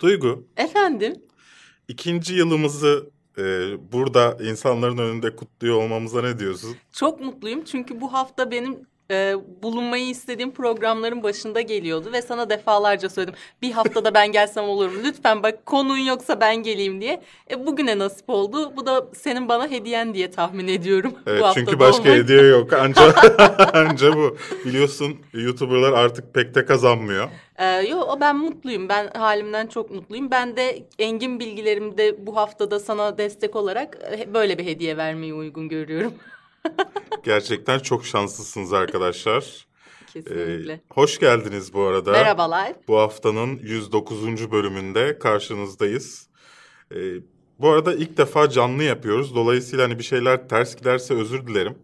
Duygu, Efendim? ikinci yılımızı e, burada insanların önünde kutluyor olmamıza ne diyorsun? Çok mutluyum çünkü bu hafta benim e, bulunmayı istediğim programların başında geliyordu ve sana defalarca söyledim. Bir haftada ben gelsem olur mu? Lütfen bak konun yoksa ben geleyim diye. E, bugüne nasip oldu. Bu da senin bana hediyen diye tahmin ediyorum. Evet bu çünkü başka olmak. hediye yok. Anca, anca bu. Biliyorsun YouTuber'lar artık pek de kazanmıyor. Ee, yo, o ben mutluyum. Ben halimden çok mutluyum. Ben de engin bilgilerimde bu haftada sana destek olarak e, böyle bir hediye vermeyi uygun görüyorum. Gerçekten çok şanslısınız arkadaşlar. Kesinlikle. Ee, hoş geldiniz bu arada. Merhabalar. Bu haftanın 109. bölümünde karşınızdayız. Ee, bu arada ilk defa canlı yapıyoruz. Dolayısıyla hani bir şeyler ters giderse özür dilerim.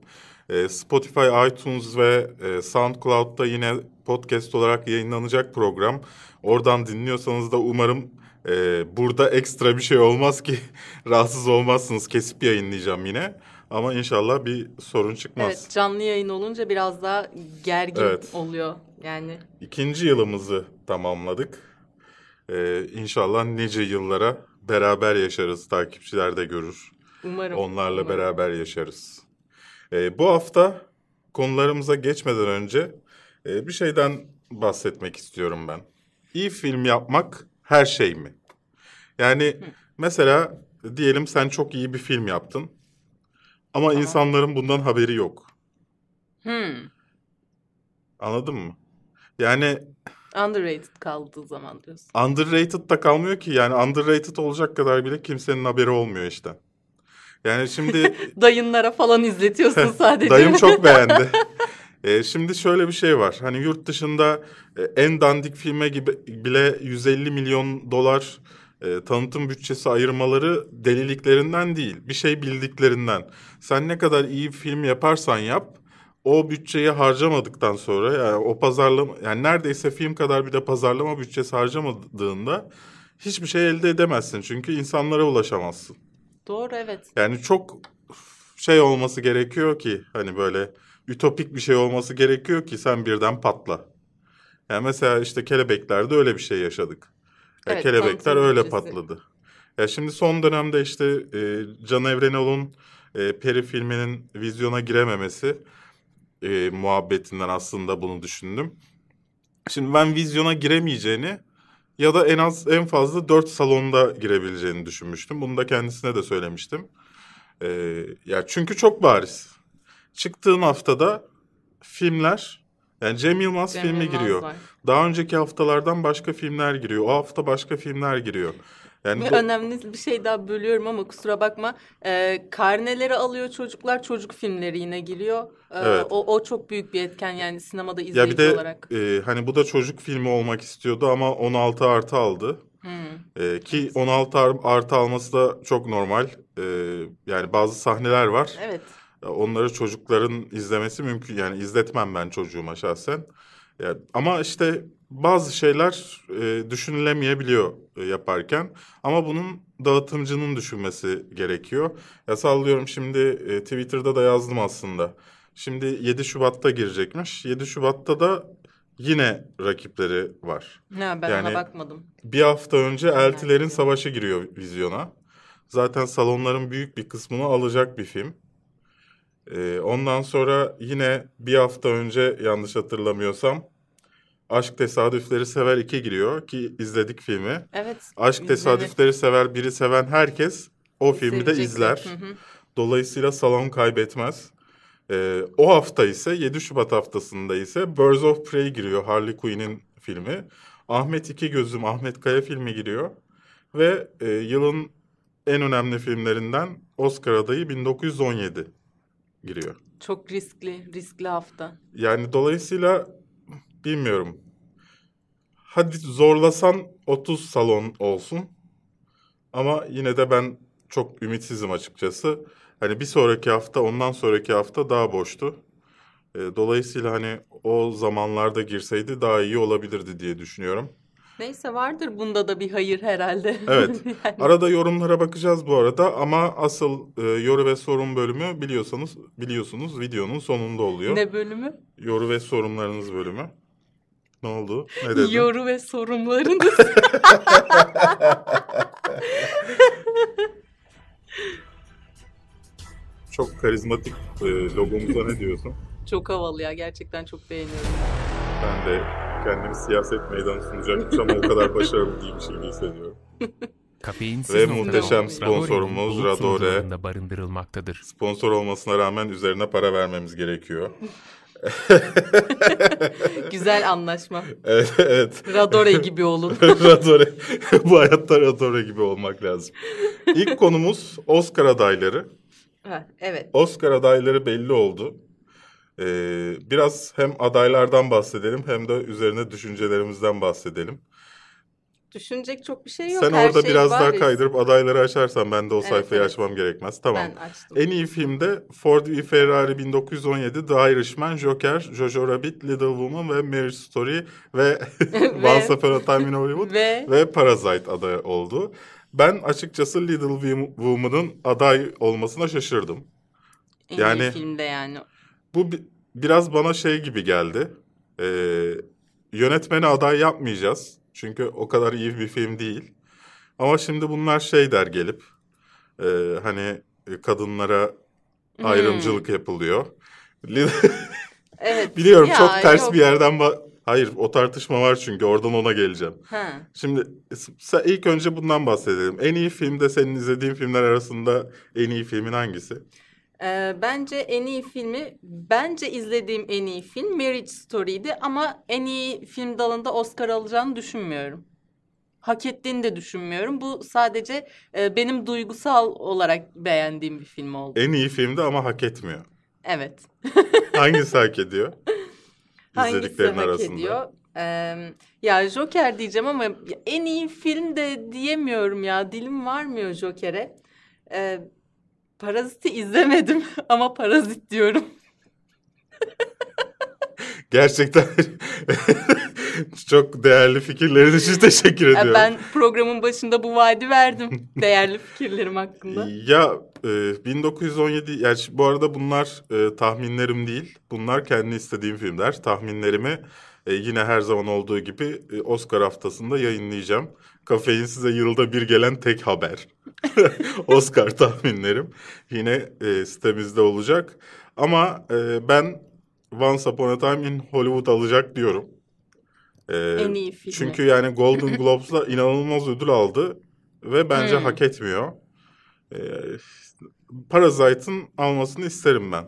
Ee, Spotify, iTunes ve e, SoundCloud'da yine podcast olarak yayınlanacak program. Oradan dinliyorsanız da umarım e, burada ekstra bir şey olmaz ki rahatsız olmazsınız. Kesip yayınlayacağım yine. Ama inşallah bir sorun çıkmaz. Evet canlı yayın olunca biraz daha gergin Evet. oluyor. Yani İkinci yılımızı tamamladık. Ee, inşallah nice yıllara beraber yaşarız. Takipçiler de görür. umarım. Onlarla umarım. beraber yaşarız. Ee, bu hafta konularımıza geçmeden önce e, bir şeyden bahsetmek istiyorum ben. İyi film yapmak her şey mi? Yani mesela diyelim sen çok iyi bir film yaptın. Ama Tamam. insanların bundan haberi yok. Hmm. Anladın mı? Yani Underrated kaldığı zaman diyorsun. underrated da kalmıyor ki. Yani underrated olacak kadar bile kimsenin haberi olmuyor işte. Yani şimdi Dayınlara falan izletiyorsun sadece. dayım çok beğendi. E, şimdi şöyle bir şey var. Hani yurt dışında e, en dandik filme gibi bile 150 milyon dolar e, tanıtım bütçesi ayırmaları deliliklerinden değil. Bir şey bildiklerinden. Sen ne kadar iyi bir film yaparsan yap o bütçeyi harcamadıktan sonra yani o pazarlama yani neredeyse film kadar bir de pazarlama bütçesi harcamadığında hiçbir şey elde edemezsin. Çünkü insanlara ulaşamazsın. Doğru evet. Yani çok şey olması gerekiyor ki hani böyle ütopik bir şey olması gerekiyor ki sen birden patla. Yani mesela işte Kelebekler'de öyle bir şey yaşadık. Evet, Kelebekler öyle bütçesi. patladı. Ya şimdi son dönemde işte e, Can Evrenol'un e, Peri filminin vizyona girememesi e, muhabbetinden aslında bunu düşündüm. Şimdi ben vizyona giremeyeceğini ya da en az en fazla dört salonda girebileceğini düşünmüştüm. Bunu da kendisine de söylemiştim. Ee, ya çünkü çok bariz. Çıktığın haftada filmler yani Cem Yılmaz Cem filmi Yılmaz giriyor. var. Daha önceki haftalardan başka filmler giriyor. O hafta başka filmler giriyor. Yani Ve do- önemli bir şey daha bölüyorum ama kusura bakma. Ee, karneleri alıyor çocuklar, çocuk filmleri yine giriyor. Ee, Evet. o, o çok büyük bir etken yani sinemada ya izleyici bir de olarak. e, hani bu da çocuk filmi olmak istiyordu ama 16 artı aldı. Hmm. Ee, ki 16 ar- artı alması da çok normal. Ee, yani bazı sahneler var. Evet. Onları çocukların izlemesi mümkün. Yani izletmem ben çocuğuma şahsen. Yani, ama işte bazı şeyler e, düşünülemeyebiliyor e, yaparken. Ama bunun dağıtımcının düşünmesi gerekiyor. Ya sallıyorum şimdi e, Twitter'da da yazdım aslında. Şimdi 7 Şubat'ta girecekmiş. 7 Şubat'ta da yine rakipleri var. Ne ben Yani- ona bakmadım. Bir hafta önce Eltilerin. Savaşı giriyor vizyona. Zaten salonların büyük bir kısmını alacak bir film. Ee, ondan sonra yine bir hafta önce yanlış hatırlamıyorsam Aşk Tesadüfleri Sever 2 giriyor ki izledik filmi. Evet. Aşk izlenir. Tesadüfleri Sever biri seven herkes o filmi de izler. Hı hı. Dolayısıyla salon kaybetmez. Ee, o hafta ise 7 Şubat haftasında ise Birds of Prey giriyor. Harley Quinn'in filmi. Ahmet İki Gözüm, Ahmet Kaya filmi giriyor. Ve e, yılın en önemli filmlerinden Oscar adayı 1917 giriyor. Çok riskli, riskli hafta. Yani dolayısıyla bilmiyorum. Hadi zorlasan 30 salon olsun. Ama yine de ben çok ümitsizim açıkçası. Hani bir sonraki hafta, ondan sonraki hafta daha boştu. E, dolayısıyla hani o zamanlarda girseydi daha iyi olabilirdi diye düşünüyorum. Neyse vardır bunda da bir hayır herhalde. Evet. Yani Arada yorumlara bakacağız bu arada ama asıl e, yoru ve sorun bölümü biliyorsanız biliyorsunuz videonun sonunda oluyor. ne bölümü? Yoru ve sorunlarınız bölümü. Ne oldu? Ne dedin? Yoru ve sorunlarınız. çok karizmatik e, logomuza ne diyorsun? Çok havalı ya gerçekten çok beğeniyorum. Ben de kendimi siyaset meydanı sunacakmış ama o kadar başarılı değilmiş gibi şey hissediyorum. Kafeinsiz Ve muhteşem sponsorumuz Radore barındırılmaktadır. Sponsor olmasına rağmen üzerine para vermemiz gerekiyor. Güzel anlaşma. Evet, evet. Radore gibi olun. Radore. Bu hayatta Radore gibi olmak lazım. İlk konumuz Oscar adayları. Ha, evet. Oscar adayları belli oldu. Ee, biraz hem adaylardan bahsedelim hem de üzerine düşüncelerimizden bahsedelim. Düşünecek çok bir şey yok. Sen Her orada şey biraz daha kaydırıp adayları açarsan ben de o Evet, sayfayı evet. açmam gerekmez. Tamam. Ben açtım. En iyi filmde Ford v Ferrari 1917, The Irishman, Joker, Jojo Rabbit, Little Woman ve Marriage Story ve Once Upon a Time in Hollywood Ve ve Parasite aday oldu. Ben açıkçası Little Woman'ın aday olmasına şaşırdım. en yani- iyi filmde yani. Bu bi- biraz bana şey gibi geldi. Ee, yönetmeni aday yapmayacağız. Çünkü o kadar iyi bir film değil. Ama şimdi bunlar şey der gelip. e, hani e, kadınlara Hmm. ayrımcılık yapılıyor. Evet. Biliyorum Ya, çok ters yok. bir yerden Hayır o tartışma var çünkü oradan ona geleceğim. Ha. Şimdi s- ilk önce bundan bahsedelim. En iyi filmde senin izlediğin filmler arasında en iyi filmin hangisi? Ee, bence en iyi filmi, bence izlediğim en iyi film Marriage Story'ydi ama en iyi film dalında Oscar alacağını düşünmüyorum. Hak ettiğini de düşünmüyorum. Bu sadece e, benim duygusal olarak beğendiğim bir film oldu. En iyi filmde ama hak etmiyor. Evet. Hangisi hak ediyor? Hangisi İzlediklerin hak arasında. ediyor? Ee, ya Joker diyeceğim ama en iyi film de diyemiyorum ya. Dilim varmıyor Joker'e. Ee, Parazit'i izlemedim ama Parazit diyorum. Gerçekten çok değerli fikirlerin için teşekkür ediyorum. Ben programın başında bu vaadi verdim. Değerli fikirlerim hakkında. Ya e, 1917 yani bu arada bunlar e, tahminlerim değil. Bunlar kendi istediğim filmler. Tahminlerimi e, yine her zaman olduğu gibi e, Oscar haftasında yayınlayacağım. Kafein size yılda bir gelen tek haber. Oscar tahminlerim yine e, sitemizde olacak. Ama e, ben Once Upon a Time in Hollywood alacak diyorum. E, En iyi filmi. Çünkü yani Golden Globes'la inanılmaz ödül aldı ve bence Hmm. hak etmiyor. Ee, Parasite'ın almasını isterim ben.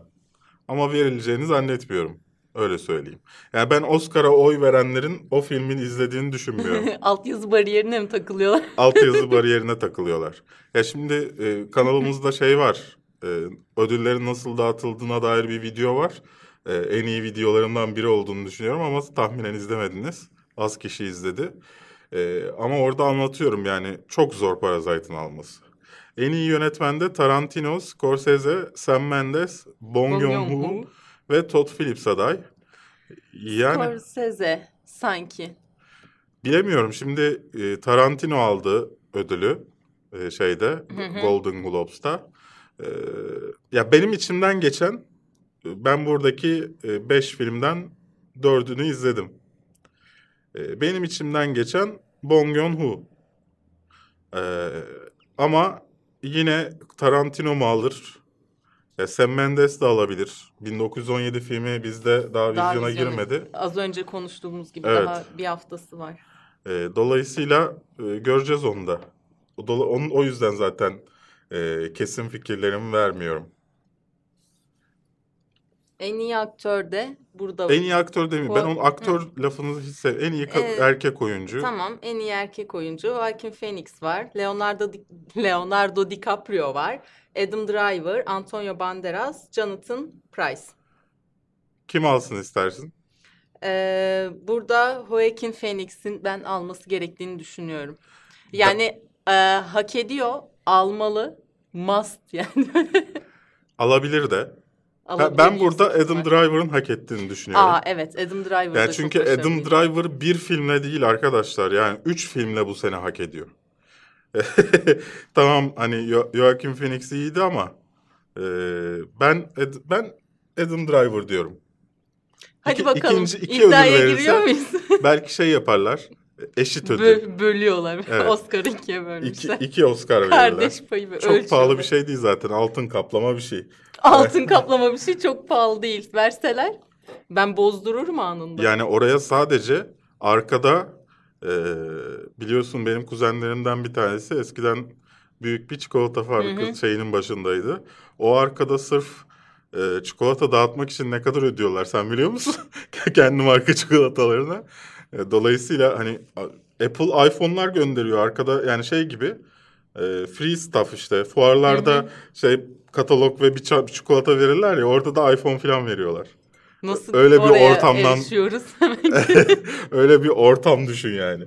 Ama verileceğini zannetmiyorum. Öyle söyleyeyim. Yani ben Oscar'a oy verenlerin o filmin izlediğini düşünmüyorum. Altyazı bariyerine mi takılıyorlar? Altyazı bariyerine takılıyorlar. Ya şimdi e, kanalımızda şey var. E, ödüllerin nasıl dağıtıldığına dair bir video var. E, en iyi videolarımdan biri olduğunu düşünüyorum ama tahminen izlemediniz. Az kişi izledi. E, ama orada anlatıyorum yani çok zor Parasite'ın alması. En iyi yönetmende Tarantino, Scorsese, Sam Mendes, Bong Joon-ho ve Todd Phillips aday. Yani Scorsese sanki. Bilemiyorum. Şimdi e, Tarantino aldı ödülü e, şeyde hı. Golden Globes'ta. E, ya benim içimden geçen ben buradaki e, beş filmden dördünü izledim. E, benim içimden geçen Bong Joon-ho. E, ama yine Tarantino mu alır? E, Sam Mendes de alabilir. 1917 filmi bizde daha Daha vizyona girmedi. Az önce konuştuğumuz gibi Evet. daha bir haftası var. E, dolayısıyla e, göreceğiz onu da. O, dola- onun, o yüzden zaten e, kesin fikirlerimi vermiyorum. En iyi aktör de burada. En iyi aktör demeyeyim. Ben Bu- onun aktör lafını hiç sev- En iyi Ee, erkek oyuncu. Tamam, en iyi erkek oyuncu Joaquin Phoenix var. Leonardo Di- Leonardo DiCaprio var. Adam Driver, Antonio Banderas, Jonathan Price. Kim alsın istersin? Ee, burada Joaquin Phoenix'in ben alması gerektiğini düşünüyorum. Yani e, hak ediyor, almalı, must yani. Alabilir de. Ben, ben burada Adam. Driver'ın hak ettiğini düşünüyorum. Aa evet, Adam Driver yani çünkü. Adam Driver bir filmle değil arkadaşlar. Yani üç filmle bu sene hak ediyor. tamam hani Yo- Joaquin Phoenix iyiydi ama e, ben Ed- ben Adam Driver diyorum. Hadi İki- bakalım, ikinci- iki ödül iddiaya verirse- giriyor muyuz? Belki şey yaparlar. Eşit ödül. Bö- bölüyorlar. Evet. Oscar'ı ikiye İki, bölmüşler. iki Oscar verirler. Kardeş payı Çok pahalı bir şey değil zaten. Altın kaplama bir şey. Altın kaplama bir şey çok pahalı değil. Verseler ben bozdururum anında. Yani oraya sadece arkada e, biliyorsun benim kuzenlerimden bir tanesi eskiden büyük bir çikolata fabrikası Hı hı. şeyinin başındaydı. O arkada sırf e, çikolata dağıtmak için ne kadar ödüyorlar sen biliyor musun? Kendi marka çikolatalarına. E, dolayısıyla hani Apple iPhone'lar gönderiyor arkada yani şey gibi e, free stuff işte fuarlarda Hı hı. şey katalog ve bir, bir çikolata verirler ya orada da iPhone falan veriyorlar. Nasıl öyle bir ortamdan- erişiyoruz? Öyle bir ortam düşün yani.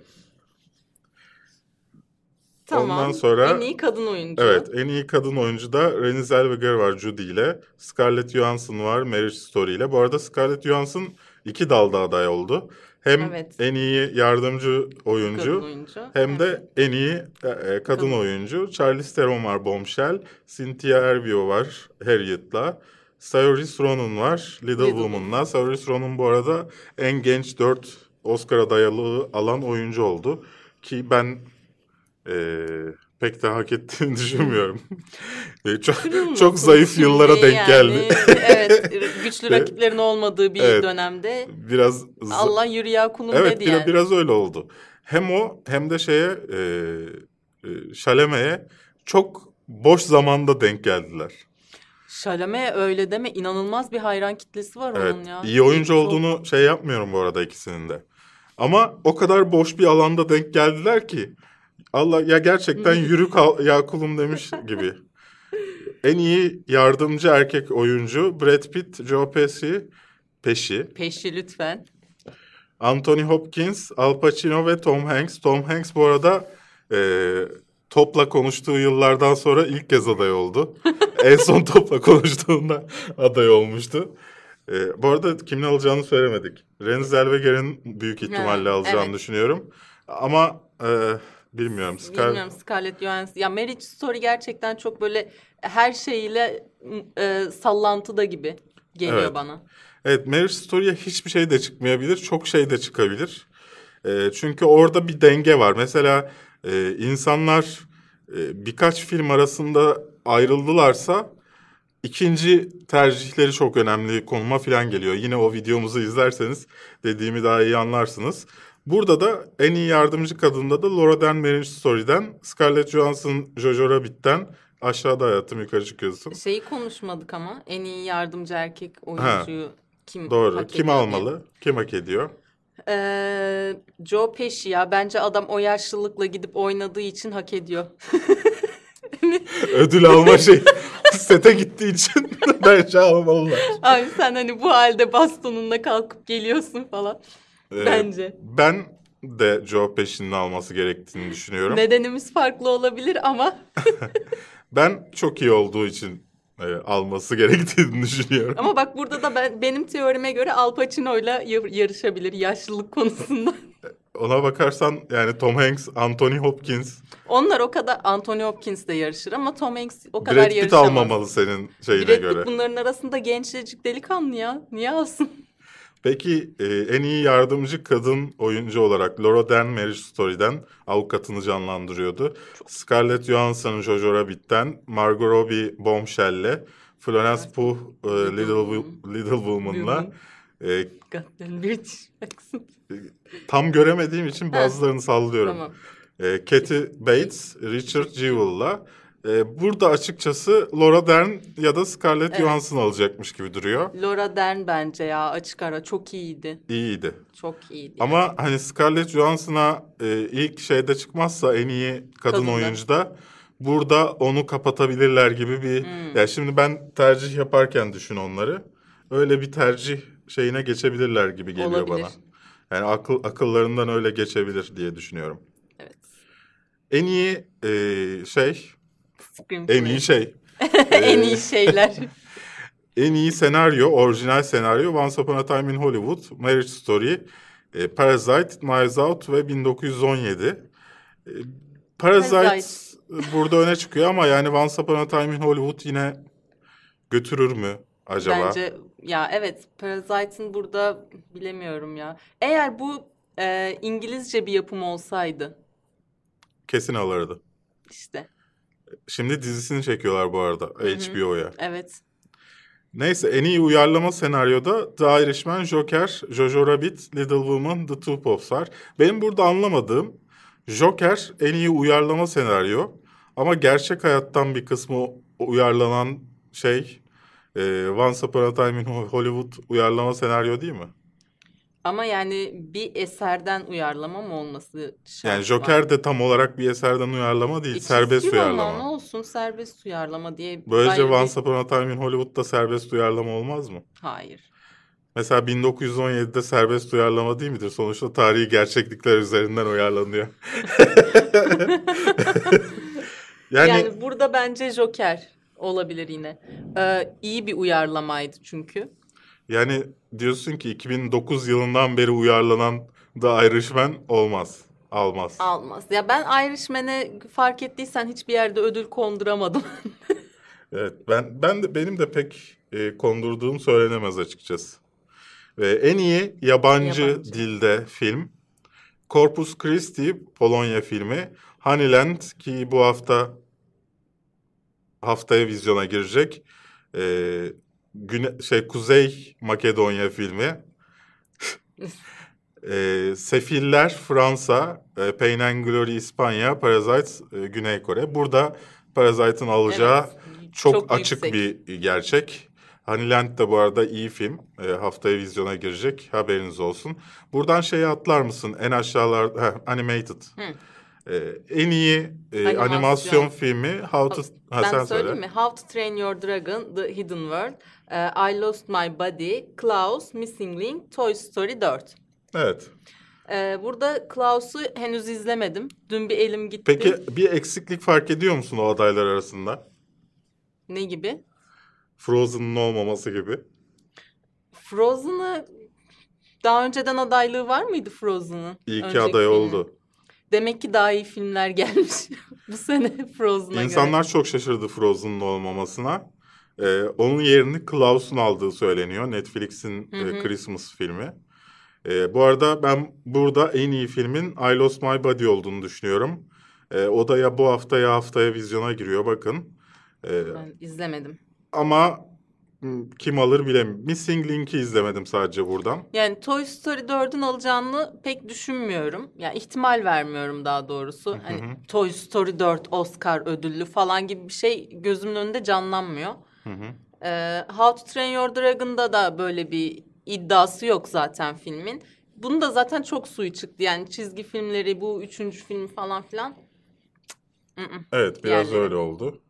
tamam. Ondan sonra- En iyi kadın oyuncu. Evet, en iyi kadın oyuncu da Renée Zellweger var Judy ile. Scarlett Johansson var Marriage Story ile. Bu arada Scarlett Johansson iki dalda aday oldu. Hem Evet. en iyi yardımcı oyuncu Kadın oyuncu. hem Evet. de en iyi e, e, kadın Kadın. oyuncu. Charlize Theron var Bombshell. Cynthia Erivo var Harriet'la. Saoirse Ronan var Little, Little Woman'la. Saoirse Ronan bu arada en genç dört Oscar adaylığı alan oyuncu oldu. Ki ben e, pek de hak ettiğini düşünmüyorum. E, çok, Kırılmasın çok zayıf yıllara denk yani. geldi. evet güçlü rakiplerin olmadığı bir Evet. dönemde Biraz Allah yürü ya kulum Evet dedi biraz, yani. biraz öyle oldu. Hem o hem de şeye e, e, Şaleme'ye çok boş zamanda denk geldiler. Şalame öyle deme inanılmaz bir hayran kitlesi var Evet onun ya. iyi oyuncu Çok- olduğunu şey yapmıyorum bu arada ikisinin de. Ama o kadar boş bir alanda denk geldiler ki Allah ya gerçekten yürü kal, ya kulum demiş gibi. En iyi yardımcı erkek oyuncu Brad Pitt, Joe Pesci, Pesci, Peşi lütfen. Anthony Hopkins, Al Pacino ve Tom Hanks. Tom Hanks bu arada e, Top'la konuştuğu yıllardan sonra ilk kez aday oldu. en son Top'la konuştuğunda aday olmuştu. E, bu arada kimin alacağını söylemedik. Renée Zellweger'in büyük ihtimalle Ha, alacağını evet. düşünüyorum. Ama e, bilmiyorum. Scar- Bilmiyorum Scarlett Johansson. Ya Marriage Story gerçekten çok böyle her şeyiyle e, sallantıda gibi geliyor Evet. bana. Evet, Marriage Story'ye hiçbir şey de çıkmayabilir, çok şey de çıkabilir. Ee, çünkü orada bir denge var. Mesela e, insanlar e, birkaç film arasında ayrıldılarsa ikinci tercihleri çok önemli konuma falan geliyor. Yine o videomuzu izlerseniz dediğimi daha iyi anlarsınız. Burada da en iyi yardımcı kadında da Laura Dern Marriage Story'den, Scarlett Johansson Jojo Rabbit'ten aşağıda hayatım yukarı çıkıyorsun. Şeyi konuşmadık ama en iyi yardımcı erkek oyuncuyu kim Doğru. hak Kim ediyor diye. almalı? Kim hak ediyor? Ee, Joe Pesci ya bence adam o yaşlılıkla gidip oynadığı için hak ediyor. ödül alma şey sete gittiği için bence almalılar. Abi sen hani bu halde bastonunla kalkıp geliyorsun falan. Ee, Bence. Ben de Joe Pesci'nin alması gerektiğini düşünüyorum. Nedenimiz farklı olabilir ama Ben çok iyi olduğu için e, alması gerektiğini düşünüyorum. ama bak burada da ben benim teorime göre Al Pacino'yla yar- yarışabilir yaşlılık konusunda. Ona bakarsan yani Tom Hanks, Anthony Hopkins, Onlar o kadar Anthony Hopkins de yarışır ama Tom Hanks o kadar Brad Pitt yarışamaz. almamalı senin şeyine Brad Pitt göre. bunların arasında gençlecik delikanlı ya. Niye alsın? Peki e, en iyi yardımcı kadın oyuncu olarak Laura Dern Marriage Story'den avukatını canlandırıyordu. Scarlett Johansson Jojo Rabbit'ten, Margot Robbie Bombshell'le, Florence Pugh e, Little Little, Woman. Wo- Little Woman'la Woman. e, accent. tam göremediğim için bazılarını sallıyorum. Tamam. E, Kathy Bates, Richard Jewell'la. E, burada açıkçası Laura Dern ya da Scarlett Evet. Johansson alacakmış gibi duruyor. Laura Dern bence ya açık ara çok iyiydi. İyiydi. Çok iyiydi. Ama hani Scarlett Johansson'a e, ilk şeyde çıkmazsa en iyi kadın Kadında. oyuncu da burada onu kapatabilirler gibi bir... Hmm. Ya şimdi ben tercih yaparken düşün onları. Öyle bir tercih şeyine geçebilirler gibi geliyor Olabilir. bana. Yani akıl akıllarından öyle geçebilir diye düşünüyorum. Evet. En iyi e, şey. En iyi şey. en iyi şeyler. En iyi senaryo, orijinal senaryo Once Upon a Time in Hollywood, Marriage Story, e, Parasite, Knives Out ve 1917. E, Parasite, Parasite. burada öne çıkıyor ama yani Once Upon a Time in Hollywood yine götürür mü acaba? Bence ya evet Parasite'ın burada bilemiyorum ya. Eğer bu e, İngilizce bir yapım olsaydı Kesin alırdı. işte. Şimdi dizisini çekiyorlar bu arada HBO'ya. Evet. Neyse en iyi uyarlama senaryoda The Irishman, Joker, Jojo Rabbit, Little Woman, The Two Pops'lar. Benim burada anlamadığım Joker en iyi uyarlama senaryo ama gerçek hayattan bir kısmı uyarlanan şey e, Once Upon a Time in Hollywood uyarlama senaryo değil mi? Ama yani bir eserden uyarlama mı olması şart Yani var? Joker de tam olarak bir eserden uyarlama değil, E, serbest çizgi roman uyarlama. olsun serbest uyarlama diye. Böylece bir- Once Upon a Time in Hollywood'da serbest uyarlama olmaz mı? Hayır. Mesela 1917'de serbest uyarlama değil midir? Sonuçta tarihi gerçeklikler üzerinden uyarlanıyor. Yani, yani, burada bence Joker olabilir yine. Ee, iyi bir uyarlamaydı çünkü. yani diyorsun ki 2009 yılından beri uyarlanan The Irishman olmaz. Almaz. Almaz. Ya ben Irishman'e fark ettiysen hiçbir yerde ödül konduramadım. Evet ben ben de benim de pek e, kondurduğum söylenemez açıkçası. Ve en iyi yabancı, Yabancı. dilde film Corpus Christi Polonya filmi. Honeyland ki bu hafta haftaya vizyona girecek. Ee, güne, şey Kuzey Makedonya filmi. Ee, Sefiller Fransa, e, Pain and Glory İspanya, Parasite e, Güney Kore. Burada Parasite'ın alacağı Evet, çok, açık yüksek. bir gerçek. Honeyland de bu arada iyi film. E, haftaya vizyona girecek. Haberiniz olsun. Buradan şeye atlar mısın? En aşağılar heh, animated. E, en iyi e, Animasyon. animasyon. filmi How to ha, ben sen söyleyeyim söyle. mi? How to Train Your Dragon, The Hidden World, e, I Lost My Body, Klaus, Missing Link, Toy Story 4. Evet. E, burada Klaus'u henüz izlemedim. Dün bir elim gitti. Peki bir eksiklik fark ediyor musun o adaylar arasında? Ne gibi? Frozen'ın olmaması gibi. Frozen'ı daha önceden adaylığı var mıydı Frozen'ın? İyi ki Önceki aday filmin? oldu. Demek ki daha iyi filmler gelmiş bu sene Frozen'a İnsanlar göre. çok şaşırdı Frozen'ın olmamasına. Ee, onun yerini Klaus'un aldığı söyleniyor. Netflix'in e, Christmas filmi. Ee, bu arada ben burada en iyi filmin I Lost My Body olduğunu düşünüyorum. Ee, o da ya bu hafta ya haftaya vizyona giriyor bakın. Ee, Ben izlemedim. ama kim alır bilemiyorum. Missing Link'i izlemedim sadece buradan. Yani Toy Story 4'ün alacağını pek düşünmüyorum. Yani ihtimal vermiyorum daha doğrusu. Hani Toy Story 4 Oscar ödüllü falan gibi bir şey gözümün önünde canlanmıyor. Hı hı. Ee, How to Train Your Dragon'da da böyle bir iddiası yok zaten filmin. Bunun da zaten çok suyu çıktı. Yani çizgi filmleri bu üçüncü film falan filan. Evet biraz Yani- öyle oldu.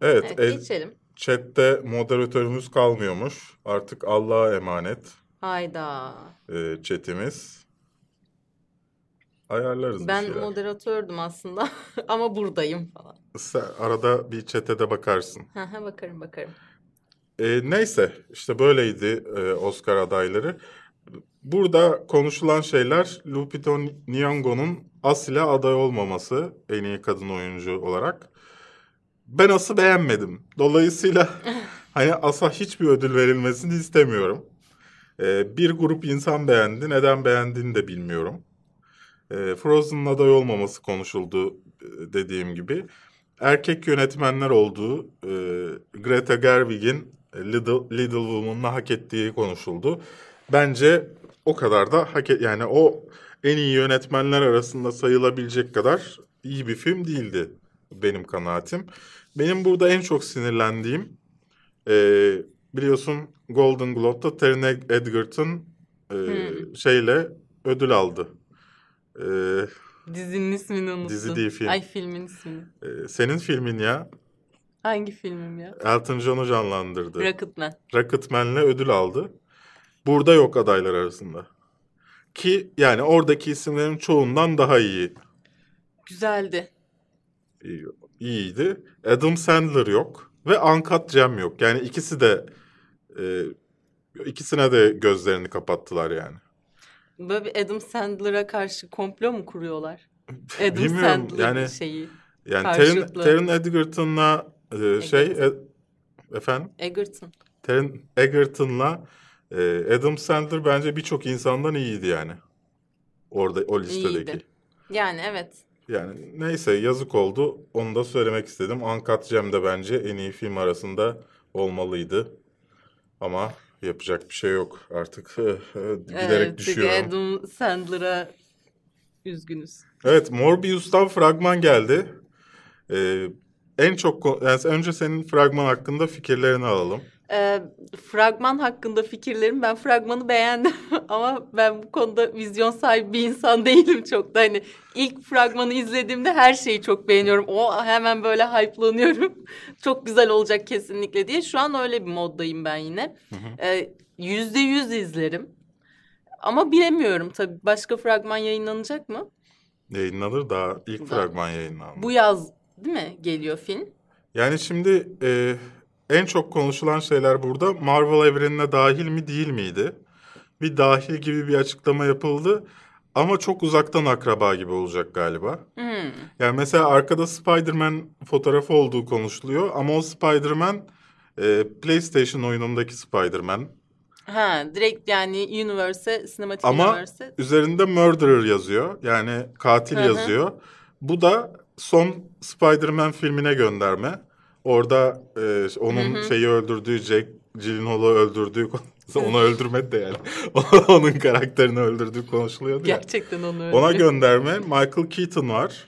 Evet, Evet, el- geçelim. Chatte moderatörümüz kalmıyormuş. Artık Allah'a emanet. Hayda. e, chatimiz. Ayarlarız Ben bir şeyler. moderatördüm aslında ama buradayım falan. Sen arada bir chat'e de bakarsın. Bakarım bakarım. E, neyse işte böyleydi e, Oscar adayları. Burada konuşulan şeyler Lupita Nyong'o'nun asla aday olmaması en iyi kadın oyuncu olarak. Ben As'ı beğenmedim. Dolayısıyla hani As'a hiçbir ödül verilmesini istemiyorum. E, bir grup insan beğendi. Neden beğendiğini de bilmiyorum. E, Frozen'ın aday olmaması konuşuldu e, dediğim gibi. Erkek yönetmenler olduğu e, Greta Gerwig'in Little, Little Woman'la hak ettiği konuşuldu. Bence o kadar da hak et, yani o en iyi yönetmenler arasında sayılabilecek kadar iyi bir film değildi benim kanaatim. Benim burada en çok sinirlendiğim e, biliyorsun Golden Globe'da Taron Egerton e, Hmm. şeyle ödül aldı. E, Dizinin ismini unuttum. Dizi değil, film. Ay filmin ismini. e, senin filmin ya Hangi filmim ya? Elton John'u canlandırdı. Rocketman. Rocketman'le ödül aldı. Burada yok adaylar arasında. Ki yani oradaki isimlerin çoğundan daha iyi. Güzeldi. iyi- iyiydi. Adam Sandler yok ve Uncut Gem yok. Yani ikisi de e, ikisine de gözlerini kapattılar yani. Böyle bir Adam Sandler'a karşı komplo mu kuruyorlar? Adam Bilmiyorum, Sandler yani- şeyi. Yani Taron, Egerton'la e, şey Egerton. e- efendim Egerton. Taron Egerton'la e, Adam Sandler bence birçok insandan iyiydi yani. Orada o listedeki. İyiydi. Yani evet. Yani neyse yazık oldu. Onu da söylemek istedim. Uncut Gem de bence en iyi film arasında olmalıydı. Ama yapacak bir şey yok. Artık giderek evet, düşüyorum. Adam Sandler'a üzgünüz. Evet Morbius'tan fragman geldi. Ee, en çok yani önce senin fragman hakkında fikirlerini alalım. Ee, fragman hakkında fikirlerim ben fragmanı beğendim ama ben bu konuda vizyon sahibi bir insan değilim çok da hani ilk fragmanı izlediğimde her şeyi çok beğeniyorum. O hemen böyle hype'lanıyorum. çok güzel olacak kesinlikle diye. Şu an öyle bir moddayım ben yine. Ee, Yüzde yüz izlerim. Ama bilemiyorum tabii. Başka fragman yayınlanacak mı? Yayınlanır daha ilk Da- fragman yayınlandı. Bu yaz değil mi geliyor film? Yani şimdi e, en çok konuşulan şeyler burada Marvel evrenine dahil mi değil miydi? Bir dahil gibi bir açıklama yapıldı ama çok uzaktan akraba gibi olacak galiba. Hmm. Yani mesela arkada Spider-Man fotoğrafı olduğu konuşuluyor ama o Spider-Man e, PlayStation oyunundaki Spider-Man. Ha direkt yani Universe, Cinematic Ama Universe. üzerinde Murderer yazıyor. Yani katil Hı hı. yazıyor. Bu da son Spider-Man filmine gönderme. Orada e, onun Hı hı. şeyi öldürdüğü Jack Gyllenhaal'ı öldürdüğü onu öldürmedi de yani. onun karakterini öldürdüğü konuşuluyordu ya. Gerçekten onu Ona öyle. gönderme Michael Keaton var.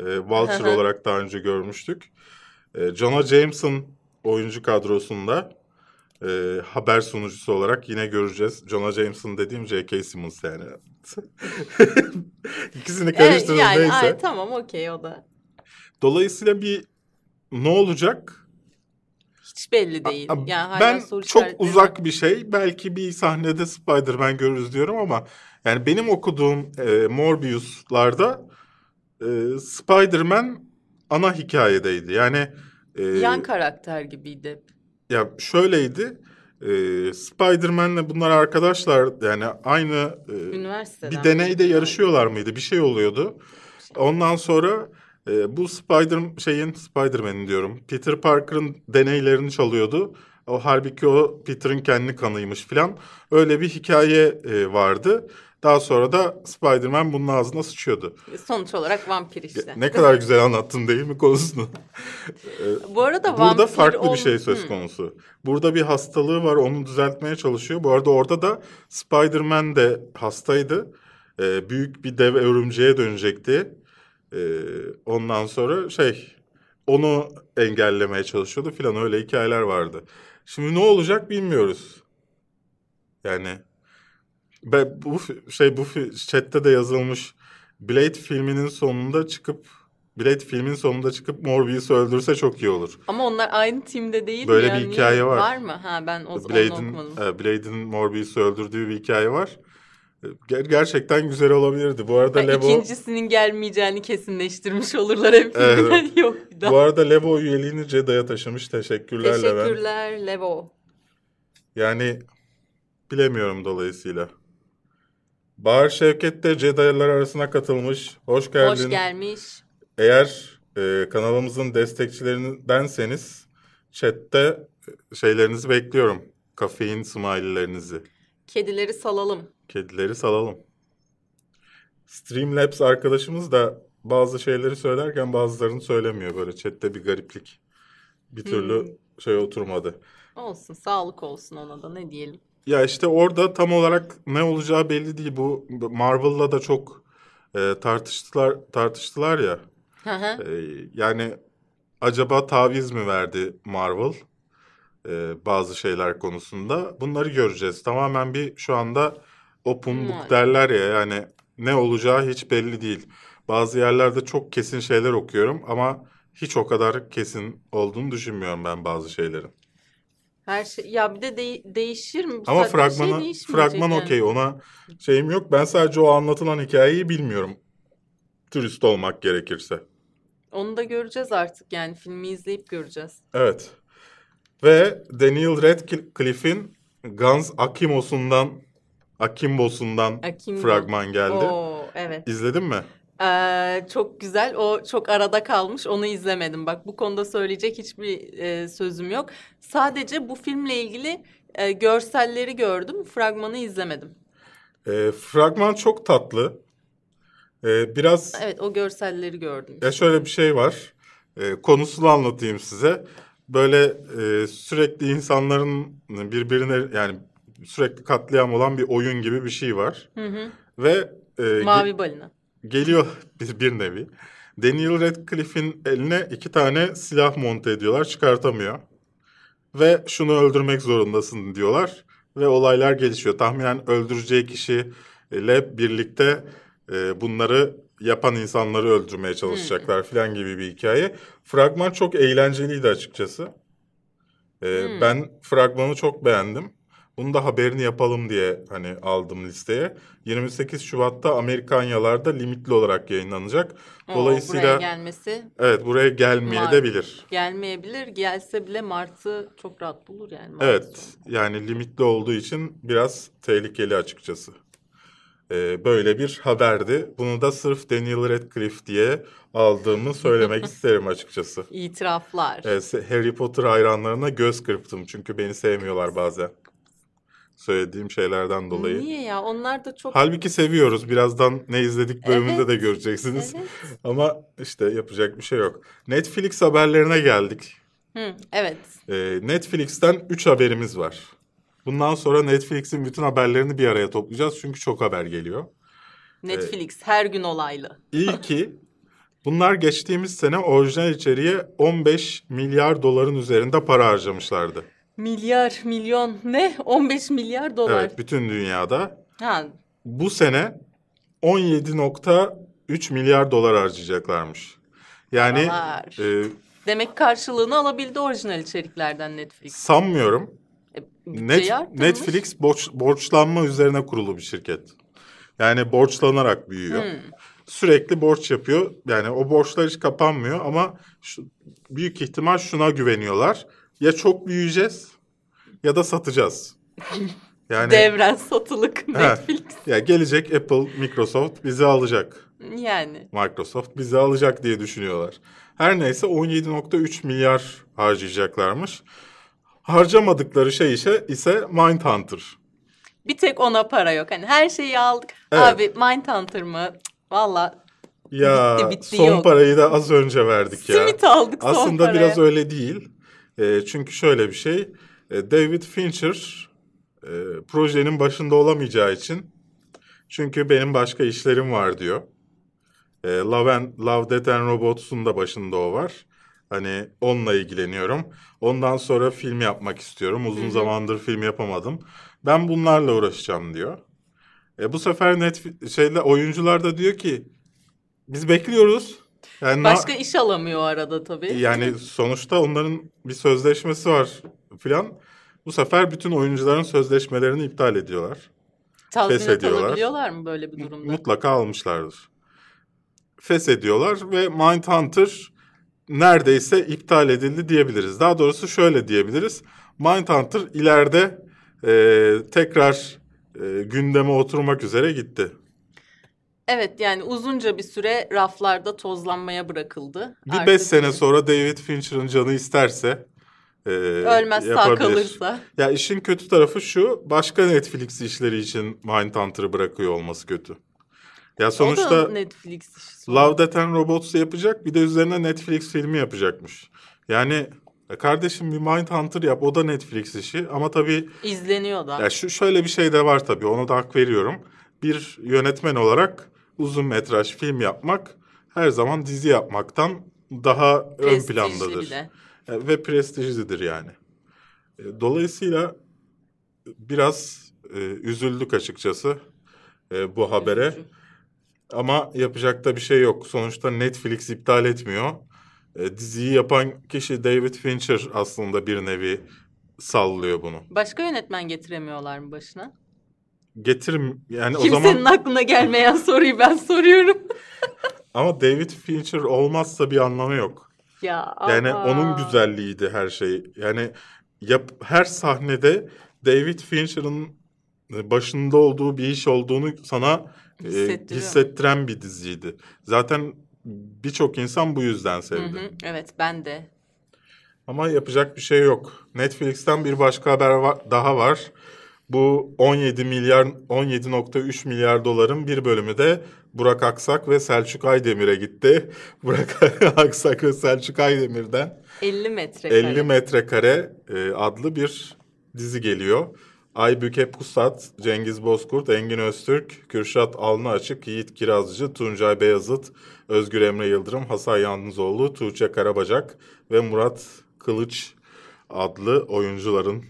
E, Vulture olarak daha önce görmüştük. E, Jonah Jameson oyuncu kadrosunda. E, haber sunucusu olarak yine göreceğiz. Jonah Jameson dediğim J.K. Simmons yani. İkisini Evet, karıştırırız yani, neyse. ay, tamam okey o da. Dolayısıyla bir ne olacak? Hiç belli değil. A- yani hala ben soru çok uzak bir şey. Belki bir sahnede Spider-Man görürüz diyorum ama yani benim okuduğum e, Morbius'larda e, Spider-Man ana hikayedeydi. Yani e, Yan karakter gibiydi. ya şöyleydi. E, Spider-Man'le bunlar arkadaşlar yani aynı e, bir deneyde yarışıyorlar mıydı? Bir şey oluyordu. Ondan sonra e, bu Spider şeyin Spider-Man'in diyorum. Peter Parker'ın deneylerini çalıyordu. O halbuki o Peter'ın kendi kanıymış falan. Öyle bir hikaye e, vardı. Daha sonra da Spider-Man bunun ağzına sıçıyordu. Sonuç olarak vampir işte. Ne kadar güzel anlattın değil mi konusunu? Bu arada Burada vampir farklı ol- bir şey söz Hı. konusu. Burada bir hastalığı var onu düzeltmeye çalışıyor. Bu arada orada da Spider-Man de hastaydı. Ee, büyük bir dev örümceğe dönecekti. Ee, ondan sonra şey onu engellemeye çalışıyordu filan öyle hikayeler vardı. Şimdi ne olacak bilmiyoruz. Yani ben bu şey bu chatte de yazılmış Blade filminin sonunda çıkıp Blade filmin sonunda çıkıp Morbius'u öldürse çok iyi olur. Ama onlar aynı timde değil mi? Böyle ya? bir hikaye var. Var mı? Ha ben o Blade'in okumadım. e, Blade'in Morbius'u öldürdüğü bir hikaye var. E, ger- gerçekten güzel olabilirdi. Bu arada Ha, Levo İkincisinin gelmeyeceğini kesinleştirmiş olurlar hep. Evet. Yok bir daha. bu arada Levo üyeliğini Jeda'ya taşımış. Teşekkürler, Levent. Teşekkürler Levo. Yani bilemiyorum dolayısıyla. Bahar Şevket de Jedi'lar arasına katılmış. Hoş geldin. Hoş gelmiş. Eğer e, kanalımızın destekçilerindenseniz chatte şeylerinizi bekliyorum. Kafein smiley'lerinizi. Kedileri salalım. Kedileri salalım. Streamlabs arkadaşımız da bazı şeyleri söylerken bazılarını söylemiyor. Böyle chatte bir gariplik. Bir türlü Hmm. şey oturmadı. Olsun sağlık olsun ona da ne diyelim. Ya işte orada tam olarak ne olacağı belli değil. Bu Marvel'la da çok e, tartıştılar tartıştılar ya. E, yani acaba taviz mi verdi Marvel e, bazı şeyler konusunda? Bunları göreceğiz. Tamamen bir şu anda book Hmm. derler ya yani ne olacağı hiç belli değil. Bazı yerlerde çok kesin şeyler okuyorum ama hiç o kadar kesin olduğunu düşünmüyorum ben bazı şeylerin. Her şey ya bir de de- değişir mi? Bu Ama şey fragmanı değişmeyecek fragman yani. okey ona şeyim yok. Ben sadece o anlatılan hikayeyi bilmiyorum. Turist olmak gerekirse. Onu da göreceğiz artık yani filmi izleyip göreceğiz. Evet. Ve Daniel Radcliffe'in Guns Akimos'undan Akimbos'undan Akimbo. fragman geldi. Oo evet. İzledin mi? Ee, çok güzel. O çok arada kalmış. Onu izlemedim. Bak bu konuda söyleyecek hiçbir e, sözüm yok. Sadece bu filmle ilgili e, görselleri gördüm. Fragmanı izlemedim. Ee, fragman çok tatlı. Ee, biraz Evet o görselleri gördüm. ya şöyle bir şey var. Ee, konusunu anlatayım size. Böyle e, sürekli insanların birbirine yani sürekli katliam olan bir oyun gibi bir şey var. Hı hı. Ve e, ge- Mavi balina. geliyor bir, bir nevi. Daniel Radcliffe'in eline iki tane silah monte ediyorlar, çıkartamıyor. Ve şunu öldürmek zorundasın diyorlar. Ve olaylar gelişiyor. Tahminen öldüreceği kişiyle birlikte e, bunları yapan insanları öldürmeye çalışacaklar falan gibi bir hikaye. Fragman çok eğlenceliydi açıkçası. E, Hmm. Ben fragmanı çok beğendim. Bunu da haberini yapalım diye hani aldım listeye. 28 Şubat'ta Amerikanyalarda limitli olarak yayınlanacak. Oo, Dolayısıyla buraya gelmesi evet buraya gelmeye Mart. de bilir. gelmeyebilir. Gelse bile Mart'ı çok rahat bulur yani. Mart Evet sonu. yani limitli olduğu için biraz tehlikeli açıkçası. Ee, böyle bir haberdi. Bunu da sırf Daniel Radcliffe diye aldığımı söylemek isterim açıkçası. İtiraflar. Evet, Harry Potter hayranlarına göz kırptım çünkü beni sevmiyorlar bazen. Söylediğim şeylerden dolayı. Niye ya? Onlar da çok... Halbuki seviyoruz. Birazdan ne izledik bölümünde Evet. de göreceksiniz. Evet. Ama işte yapacak bir şey yok. Netflix haberlerine geldik. Hı, evet. Ee, Netflix'ten 3 haberimiz var. Bundan sonra Netflix'in bütün haberlerini bir araya toplayacağız. Çünkü çok haber geliyor. Netflix her gün olaylı. İlki bunlar geçtiğimiz sene orijinal içeriğe 15 milyar doların üzerinde para harcamışlardı. Milyar, milyon ne? 15 milyar dolar. Evet bütün dünyada. Ha, Bu sene 17.3 milyar dolar harcayacaklarmış. Yani Paralar. e, demek karşılığını alabildi orijinal içeriklerden Netflix. sanmıyorum. E, Net. Netflix borç, borçlanma üzerine kurulu bir şirket. Yani borçlanarak büyüyor. Hmm. Sürekli borç yapıyor. Yani o borçlar hiç kapanmıyor ama şu, büyük ihtimal şuna güveniyorlar. Ya çok büyüyeceğiz ya da satacağız. Yani Devren satılık Netflix. ya gelecek Apple, Microsoft bizi alacak. Yani. Microsoft bizi alacak diye düşünüyorlar. Her neyse 17.3 milyar harcayacaklarmış. Harcamadıkları şey ise, ise Mindhunter. Bir tek ona para yok. Hani her şeyi aldık. Evet. Abi Mindhunter mı? Valla Ya Bitti, bitti, son yok. parayı da az önce verdik ya. simit aldık son Aslında paraya. biraz öyle değil. E, çünkü şöyle bir şey. e, David Fincher e, projenin başında olamayacağı için çünkü benim başka işlerim var diyor. E, Love, and, Love, Death and Robots'un da başında o var. Hani onunla ilgileniyorum. Ondan sonra film yapmak istiyorum. Uzun zamandır film yapamadım. Ben bunlarla uğraşacağım diyor. E, bu sefer net şeyle oyuncular da diyor ki biz bekliyoruz. Yani Başka iş alamıyor arada tabii. yani sonuçta onların bir sözleşmesi var filan. Bu sefer bütün oyuncuların sözleşmelerini iptal ediyorlar. Tazminat alabiliyorlar mı böyle bir durumda? Mutlaka almışlardır. Feshediyorlar ve Mindhunter neredeyse iptal edildi diyebiliriz. Daha doğrusu şöyle diyebiliriz. Mindhunter ileride e, tekrar e, gündeme oturmak üzere gitti. Evet yani uzunca bir süre raflarda tozlanmaya bırakıldı. Bir beş sene sonra David Fincher'ın canı isterse e, ölmez sağ kalırsa. Ya işin kötü tarafı şu, başka Netflix işleri için Mindhunter'ı bırakıyor olması kötü. Ya sonuçta Netflix işi. Love, Death and Robots'u yapacak, bir de üzerine Netflix filmi yapacakmış. Yani e, kardeşim bir Mindhunter yap, o da Netflix işi. Ama tabii İzleniyor da. ya şu şöyle bir şey de var tabii, ona da hak veriyorum. Bir yönetmen olarak uzun metraj film yapmak her zaman dizi yapmaktan daha ön Prestijli plandadır. bir de. E, ve prestijlidir yani. E, Dolayısıyla biraz e, üzüldük açıkçası e, bu habere. Üzücü. Ama yapacak da bir şey yok. Sonuçta Netflix iptal etmiyor. E, diziyi yapan kişi David Fincher aslında bir nevi sallıyor bunu. Başka yönetmen getiremiyorlar mı başına? Getirim yani o Kimsenin zaman aklına gelmeyen soruyu ben soruyorum. ama David Fincher olmazsa bir anlamı yok. ya Yani ama. onun güzelliğiydi her şey. Yani yap, her sahnede David Fincher'ın başında olduğu bir iş olduğunu sana e, hissettiren bir diziydi. Zaten birçok insan bu yüzden Hı sevdi. hı, evet ben de. Ama yapacak bir şey yok. Netflix'ten bir başka haber va- daha var. Bu 17 milyar 17.3 milyar doların bir bölümü de Burak Aksak ve Selçuk Aydemir'e gitti. Burak Aksak ve Selçuk Aydemir'den 50 metrekare. 50 metrekare e, adlı bir dizi geliyor. Aybüke Pusat, Cengiz Bozkurt, Engin Öztürk, Kürşat Alnı Açık, Yiğit Kirazcı, Tuncay Beyazıt, Özgür Emre Yıldırım, Hasan Yalnızoğlu, Tuğçe Karabacak ve Murat Kılıç adlı oyuncuların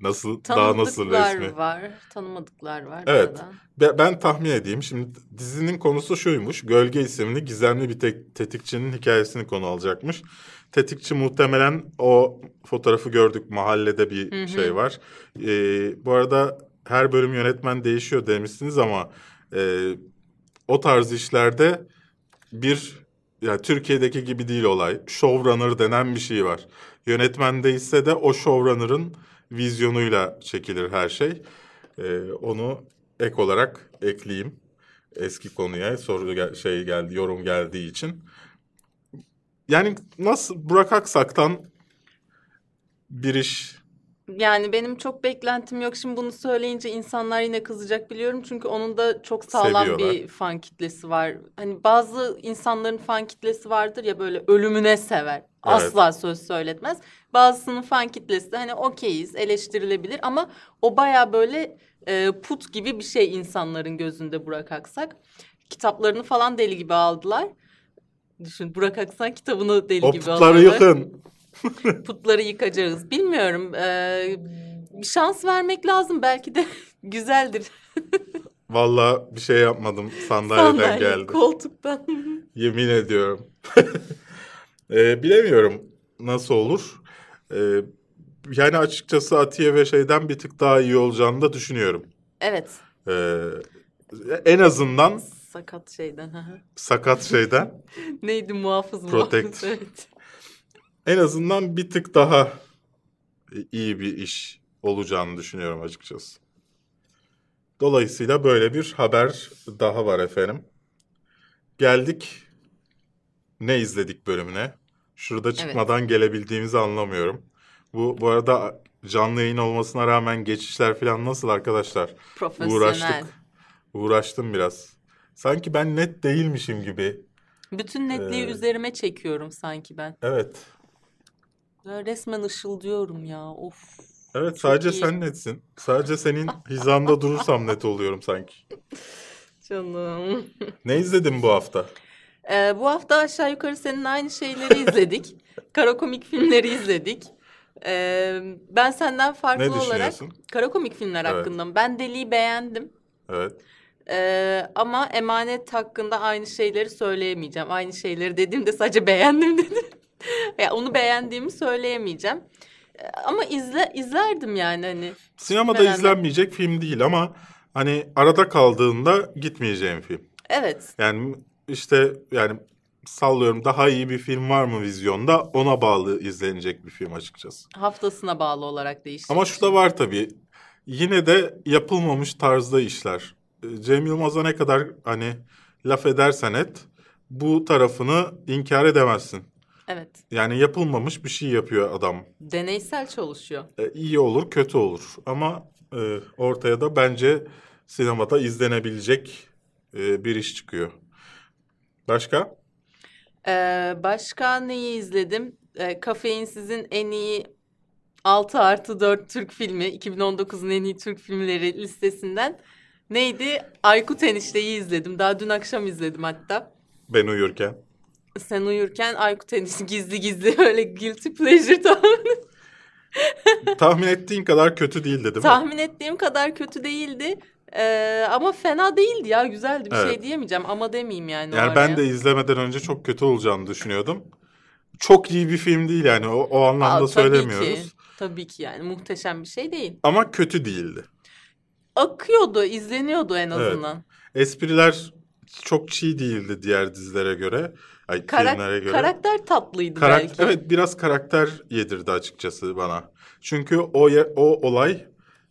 nasıl daha nasıl resmi? var, tanımadıklar var. Evet. Be- Ben tahmin edeyim. Şimdi dizinin konusu şuymuş. Gölge isimli gizemli bir tek- tetikçinin hikayesini konu alacakmış. Tetikçi muhtemelen o fotoğrafı gördük. Mahallede bir şey var. Ee, bu arada her bölüm yönetmen değişiyor demişsiniz ama e, o tarz işlerde bir ya Türkiye'deki gibi değil olay. Showrunner denen bir şey var. Yönetmen değilse de o showrunner'ın vizyonuyla çekilir her şey. Ee, onu ek olarak ekleyeyim eski konuya soru gel- şey geldi yorum geldiği için. Yani nasıl Burak Aksak'tan bir iş Yani benim çok beklentim yok. Şimdi bunu söyleyince insanlar yine kızacak biliyorum. Çünkü onun da çok sağlam Seviyorlar. bir fan kitlesi var. Hani bazı insanların fan kitlesi vardır ya böyle ölümüne sever. Asla söz söyletmez. Bazısının fan kitlesi de hani okeyiz eleştirilebilir ama o baya böyle e, put gibi bir şey insanların gözünde Burak Aksak. Kitaplarını falan deli gibi aldılar. Düşün Burak Aksak kitabını deli o gibi putları alıyorlar yıkın. putları yıkacağız. Bilmiyorum. Ee, bir şans vermek lazım. Belki de güzeldir. Vallahi bir şey yapmadım sandalyeden Sandalye, geldi. koltuktan. Yemin ediyorum. Ee, bilemiyorum nasıl olur. Ee, yani açıkçası Atiye ve şeyden bir tık daha iyi olacağını da düşünüyorum. evet. Ee, en azından Sakat şeyden. sakat şeyden Neydi muhafız Protect. muhafız. Evet. en azından bir tık daha iyi bir iş olacağını düşünüyorum açıkçası. Dolayısıyla böyle bir haber daha var efendim. Geldik ne izledik bölümüne. Şurada çıkmadan gelebildiğimizi anlamıyorum. Bu bu arada canlı yayın olmasına rağmen geçişler falan nasıl arkadaşlar? Profesyonel. Uğraştık. Uğraştım biraz. Sanki ben net değilmişim gibi. Bütün netliği Ee, üzerime çekiyorum sanki ben. Evet. Ya resmen ışıldıyorum ya. Of. Evet sadece iyi. sen netsin. Sadece senin hizanda durursam net oluyorum sanki. Canım. Ne izledin bu hafta? Ee, bu hafta aşağı yukarı senin aynı şeyleri izledik. Kara komik filmleri izledik. Ee, ben senden farklı Ne olarak düşünüyorsun? kara komik filmler Evet. hakkında mı? Ben Deli'yi beğendim. Evet. Ee, ama Emanet hakkında aynı şeyleri söyleyemeyeceğim. Aynı şeyleri dediğimde sadece beğendim dedim. ya onu beğendiğimi söyleyemeyeceğim. Ee, ama izle izlerdim yani hani. Sinemada Beraber. izlenmeyecek film değil ama hani arada kaldığında gitmeyeceğim film. Evet. Yani işte yani sallıyorum daha iyi bir film var mı vizyonda ona bağlı izlenecek bir film açıkçası. Haftasına bağlı olarak değişir. Ama şu da var tabii. Yine de yapılmamış tarzda işler. Ee, Cem Yılmaz'a ne kadar hani laf edersen et bu tarafını inkar edemezsin. Evet. Yani yapılmamış bir şey yapıyor adam. Deneysel çalışıyor. E, iyi olur, kötü olur. Ama e, ortaya da bence sinemada izlenebilecek e, bir iş çıkıyor. Başka? Ee, başka neyi izledim? Ee, Kafeinsiz'in en iyi 6 artı 4 Türk filmi. 2019'un en iyi Türk filmleri listesinden. Neydi? Aykut Enişte'yi izledim. Daha dün akşam izledim hatta. Ben uyurken. Sen uyurken Aykut Enişte gizli gizli öyle guilty pleasure tahmin, Tahmin ettiğin kadar kötü değildi değil mi? tahmin ettiğim kadar kötü değildi. Ee, ama fena değildi ya güzeldi bir Evet. şey diyemeyeceğim ama demeyeyim yani, Yani ben de izlemeden önce çok kötü olacağını düşünüyordum. Çok iyi bir film değil yani o, o anlamda Aa, tabii söylemiyoruz. ki, tabii ki yani muhteşem bir şey değil. Ama kötü değildi. Akıyordu, izleniyordu en Evet. azından. Espriler çok çiğ değildi diğer dizilere göre. Ay, Karak- göre. Karakter tatlıydı Karak- belki. Evet biraz karakter yedirdi açıkçası bana. Çünkü o o olay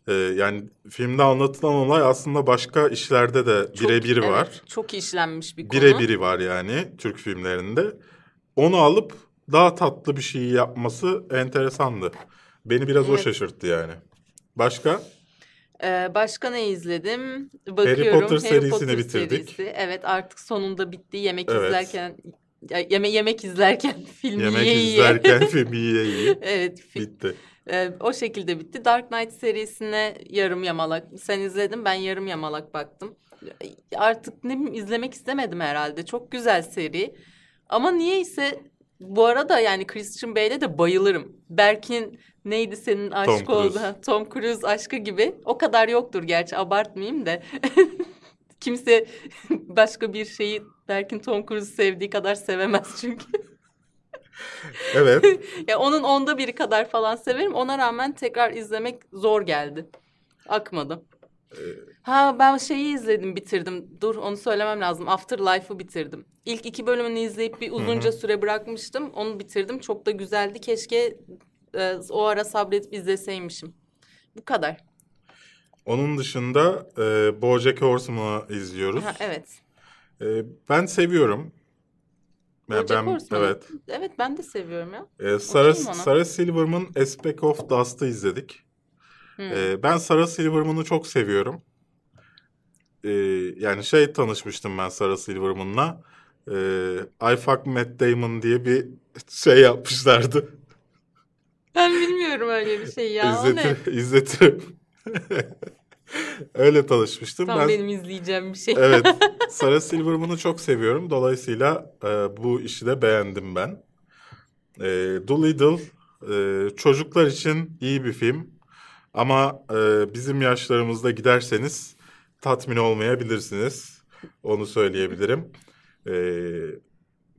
e, yani filmde anlatılan olay aslında başka işlerde de birebiri evet, var. Çok işlenmiş bir konu. Birebiri var yani Türk filmlerinde. Onu alıp daha tatlı bir şey yapması enteresandı. Beni biraz o Evet. şaşırttı yani. Başka? Ee, başka ne izledim? Bakıyorum. Potter serisini bitirdik. serisi. Evet artık sonunda bitti. Yemek Evet. izlerken yeme yemek izlerken filmi Yemek yiye. izlerken filmi yiye evet. bitti. E, o şekilde bitti. Dark Knight serisine yarım yamalak. Sen izledin ben yarım yamalak baktım. Artık ne bileyim izlemek istemedim herhalde. Çok güzel seri. Ama niyeyse bu arada yani Christian Bale'e de bayılırım. Berk'in neydi senin aşk Cruise. oldu? Tom Cruise aşkı gibi. O kadar yoktur gerçi abartmayayım da. Kimse başka bir şeyi Berk'in Tom Cruise'u sevdiği kadar sevemez çünkü. Evet. Ya onun onda biri kadar falan severim. Ona rağmen tekrar izlemek zor geldi. Akmadı. Ee, Ha ben şeyi izledim bitirdim. Dur onu söylemem lazım. Afterlife'ı bitirdim. İlk iki bölümünü izleyip bir uzunca süre bırakmıştım. Onu bitirdim. Çok da güzeldi. Keşke e, o ara sabredip izleseymişim. Bu kadar. Onun dışında e, BoJack Horseman'ı izliyoruz. Ha, evet. E, ben seviyorum. Yani ben Horseman. evet. Evet ben de seviyorum ya. E, Sarah. Sarah Silverman Aspect of Dust'ı izledik. Hı. E, ben Sarah Silverman'ı çok seviyorum. E, yani şey tanışmıştım ben Sarah Silverman'la. E, I Fuck Matt Damon diye bir şey yapmışlardı. Ben bilmiyorum öyle bir şey ya. İzletir, izletirim. Öyle tanışmıştım. Tam ben benim izleyeceğim bir şey. Evet, Sarah Silverman'ı çok seviyorum. Dolayısıyla e, bu işi de beğendim ben. E, Dolittle e, çocuklar için iyi bir film. Ama e, bizim yaşlarımızda giderseniz tatmin olmayabilirsiniz. Onu söyleyebilirim. E,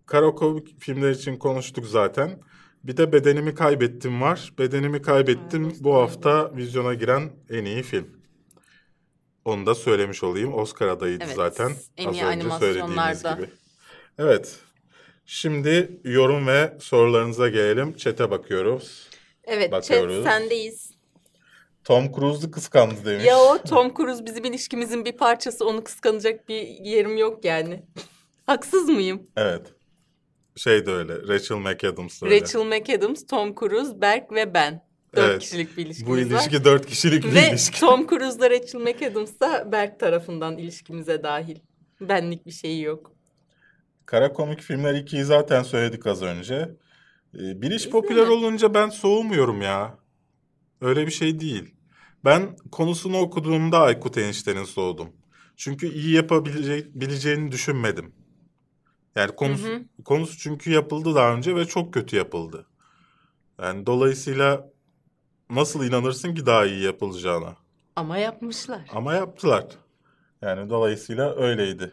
Karakomik filmler için konuştuk zaten. Bir de Bedenimi Kaybettim var. Bedenimi Kaybettim Evet, bu hafta vizyona giren en iyi film. Onu da söylemiş olayım. Oscar adayıydı Evet, zaten. en Az iyi önce söylediğimiz animasyonlarda. gibi. Evet. Şimdi yorum ve sorularınıza gelelim. Çete bakıyoruz. Evet, Bakıyoruz. chat sendeyiz. Tom Cruise'u kıskandı demiş. Ya o Tom Cruise bizim ilişkimizin bir parçası. Onu kıskanacak bir yerim yok yani. Haksız mıyım? Evet. Şey de öyle. Rachel McAdams da öyle. Rachel McAdams, Tom Cruise, Berk ve ben. Dört Evet. kişilik bir ilişkimiz Bu var. ilişki dört kişilik bir Ve ilişki. Tom Cruise'la Rachel McAdams da Berk tarafından ilişkimize dahil. Benlik bir şey yok. Kara komik filmler 2'yi zaten söyledik az önce. Ee, bir iş popüler olunca ben soğumuyorum ya. Öyle bir şey değil. Ben konusunu okuduğumda Aykut Enişte'nin soğudum. Çünkü iyi yapabileceğini düşünmedim. Yani konusu, Hı konusu çünkü yapıldı daha önce ve çok kötü yapıldı. Yani dolayısıyla nasıl inanırsın ki daha iyi yapılacağına? Ama yapmışlar. Ama yaptılar. Yani dolayısıyla öyleydi.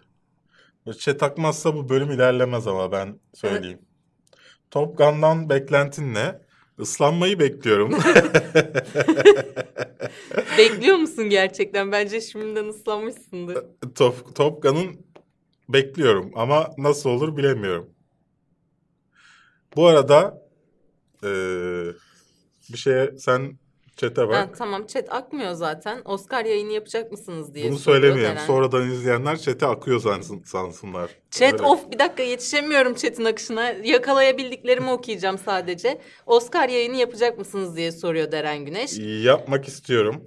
Çe takmazsa bu bölüm ilerlemez ama ben söyleyeyim. Top Gun'dan beklentin ne? Islanmayı bekliyorum. Bekliyor musun gerçekten? Bence şimdiden ıslanmışsındır. Top, Top Gun'ın bekliyorum ama nasıl olur bilemiyorum. Bu arada eee, bir şeye sen çete Ha, bak. tamam chat akmıyor zaten. Oscar yayını yapacak mısınız diye Bunu söylemeyelim. Sonradan izleyenler çete akıyor sansın, sansınlar. Chat Öyle. of bir dakika yetişemiyorum chat'in akışına. Yakalayabildiklerimi okuyacağım sadece. Oscar yayını yapacak mısınız diye soruyor Deren Güneş. Yapmak istiyorum.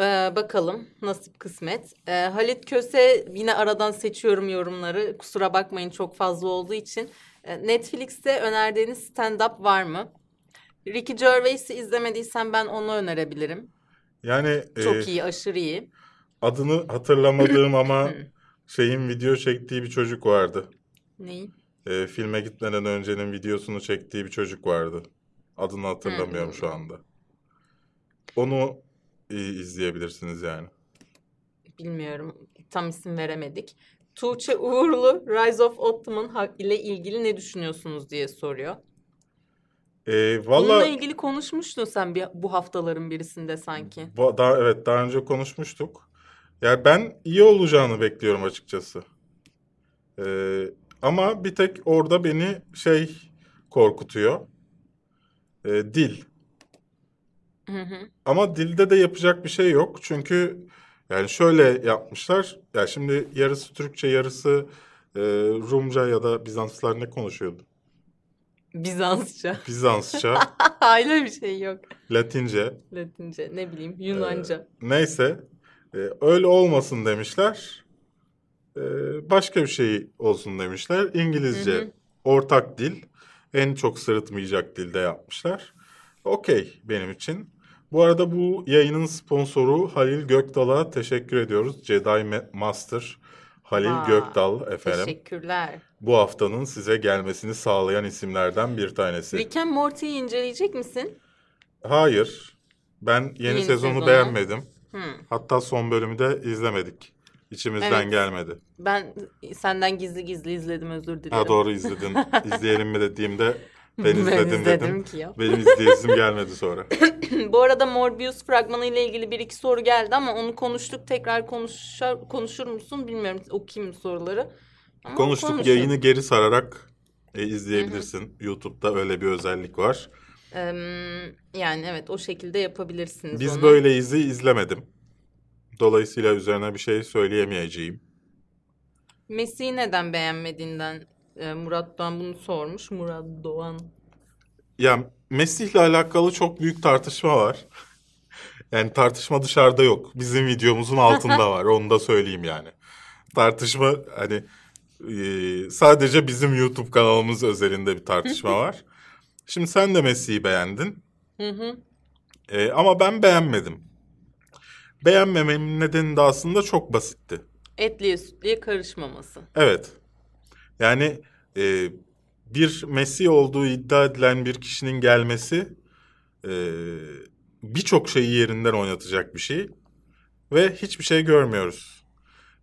Ee, bakalım nasip kısmet. Ee, Halit Köse yine aradan seçiyorum yorumları. Kusura bakmayın çok fazla olduğu için. Ee, Netflix'te önerdiğiniz stand-up var mı? Ricky Gervais'i izlemediysen ben onu önerebilirim. Yani Çok e, iyi, aşırı iyi. adını hatırlamadığım ama şeyin video çektiği bir çocuk vardı. Neyi? E, filme gitmeden öncenin videosunu çektiği bir çocuk vardı. Adını hatırlamıyorum şu anda. Onu e, izleyebilirsiniz yani. Bilmiyorum. Tam isim veremedik. Tuğçe Uğurlu Rise of Ottoman ile ilgili ne düşünüyorsunuz diye soruyor. E, Bununla Valla ilgili konuşmuştun sen bir, bu haftaların birisinde sanki. bu- daha evet daha önce konuşmuştuk. Yani ben iyi olacağını bekliyorum açıkçası. E, ama bir tek orada beni şey korkutuyor. E, dil. Hı hı. Ama dilde de yapacak bir şey yok. Çünkü yani şöyle yapmışlar. Ya şimdi yarısı Türkçe, yarısı e, Rumca ya da Bizanslılar ne konuşuyordu? Bizansça. Bizansça, Öyle bir şey yok. Latince. Latince ne bileyim Yunanca. Neyse. E, öyle olmasın demişler. E, başka bir şey olsun demişler. İngilizce Hı hı. ortak dil. En çok sırıtmayacak dilde yapmışlar. Okey benim için. Bu arada bu yayının sponsoru Halil Gökdal'a teşekkür ediyoruz. Jedi Ma- Master Halil Aa, Gökdal efendim. Teşekkürler. Bu haftanın size gelmesini sağlayan isimlerden bir tanesi. Rick and Morty'yi inceleyecek misin? Hayır. Ben yeni, Yeni sezonu sezonu. beğenmedim. Hmm. Hatta son bölümü de izlemedik. İçimizden Evet. gelmedi. Ben senden gizli gizli izledim özür dilerim. Ha doğru izledin. İzleyelim mi dediğimde ben Ben izledim izledim dedim. ki ya. Benim izleyesim gelmedi sonra. Bu arada Morbius fragmanı ile ilgili bir iki soru geldi ama onu konuştuk. Tekrar konuşar, konuşur musun bilmiyorum. Okuyayım soruları. Ama Konuştuk konuşalım. yayını geri sararak e, izleyebilirsin. YouTube'da öyle bir özellik var. Em, yani evet o şekilde yapabilirsiniz Biz onu. böyle izi izlemedim. Dolayısıyla üzerine bir şey söyleyemeyeceğim. Mesih'i neden beğenmediğinden e, Murat Doğan bunu sormuş. Murat Doğan. Ya Mesih'le alakalı çok büyük tartışma var. Yani tartışma dışarıda yok. Bizim videomuzun altında var. Onu da söyleyeyim yani. Tartışma hani e, sadece bizim YouTube kanalımız özelinde bir tartışma var. Şimdi sen de Mesih'i beğendin. Hı hı. E, ama ben beğenmedim. Beğenmememin nedeni de aslında çok basitti. Etliye sütliye karışmaması. Evet. Yani e, bir Mesih olduğu iddia edilen bir kişinin gelmesi e, birçok şeyi yerinden oynatacak bir şey ve hiçbir şey görmüyoruz.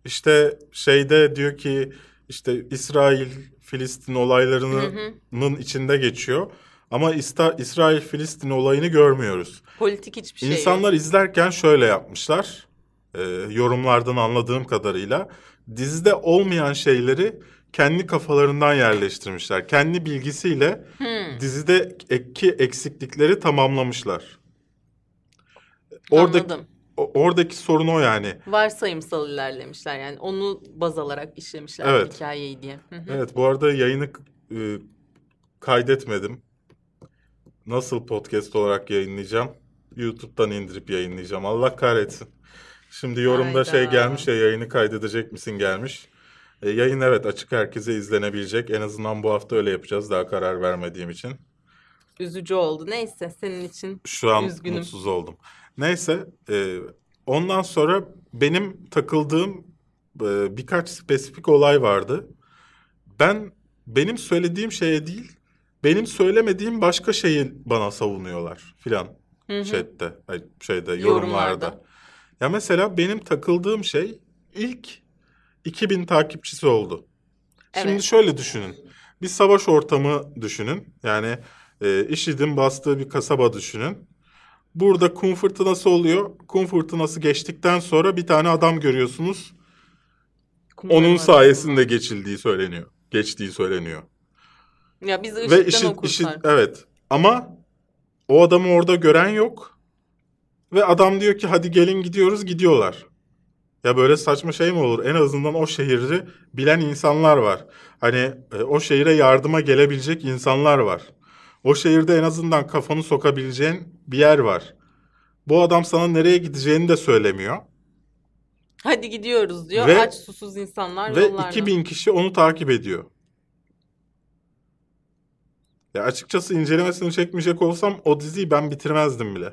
İşte şeyde diyor ki işte İsrail Filistin olaylarının içinde geçiyor ama İsta, İsrail Filistin olayını görmüyoruz. Politik hiçbir şey İnsanlar yok. izlerken şöyle yapmışlar. e, yorumlardan anladığım kadarıyla dizide olmayan şeyleri kendi kafalarından yerleştirmişler. Kendi bilgisiyle Hmm, dizideki eksiklikleri tamamlamışlar. Oradaki anladım. oradaki sorun o yani. Varsayımsal ilerlemişler yani onu baz alarak işlemişler Evet. hikayeyi diye. Evet bu arada yayını e, kaydetmedim. Nasıl podcast olarak yayınlayacağım? YouTube'dan indirip yayınlayacağım. Allah kahretsin. Şimdi yorumda şey Hayda. gelmiş ya yayını kaydedecek misin gelmiş. E, yayın evet açık herkese izlenebilecek. En azından bu hafta öyle yapacağız daha karar vermediğim için. Üzücü oldu. Neyse senin için Şu an Üzgünüm. mutsuz oldum. Neyse e, ondan sonra benim takıldığım e, birkaç spesifik olay vardı. Ben benim söylediğim şeye değil benim söylemediğim başka şeyi bana savunuyorlar filan chatte ay, şeyde yorumlarda. Yorumlarda. Ya mesela benim takıldığım şey ilk 2000 takipçisi oldu. Şimdi Evet. şöyle düşünün. Bir savaş ortamı düşünün. Yani e, IŞİD'in bastığı bir kasaba düşünün. Burada kum fırtınası oluyor. Kum fırtınası geçtikten sonra bir tane adam görüyorsunuz. Kumların Onun sayesinde geçildiği söyleniyor. Geçtiği söyleniyor. Ya biz Ve ışıktan IŞİD. IŞİD evet. Ama o adamı orada gören yok. Ve adam diyor ki hadi gelin gidiyoruz gidiyorlar. Ya böyle saçma şey mi olur? En azından o şehri bilen insanlar var. Hani e, o şehire yardıma gelebilecek insanlar var. O şehirde en azından kafanı sokabileceğin bir yer var. Bu adam sana nereye gideceğini de söylemiyor. Hadi gidiyoruz diyor. Ve- Aç susuz insanlar Ve yollarda. 2000 kişi onu takip ediyor. Ya açıkçası incelemesini çekmeyecek olsam o diziyi ben bitirmezdim bile.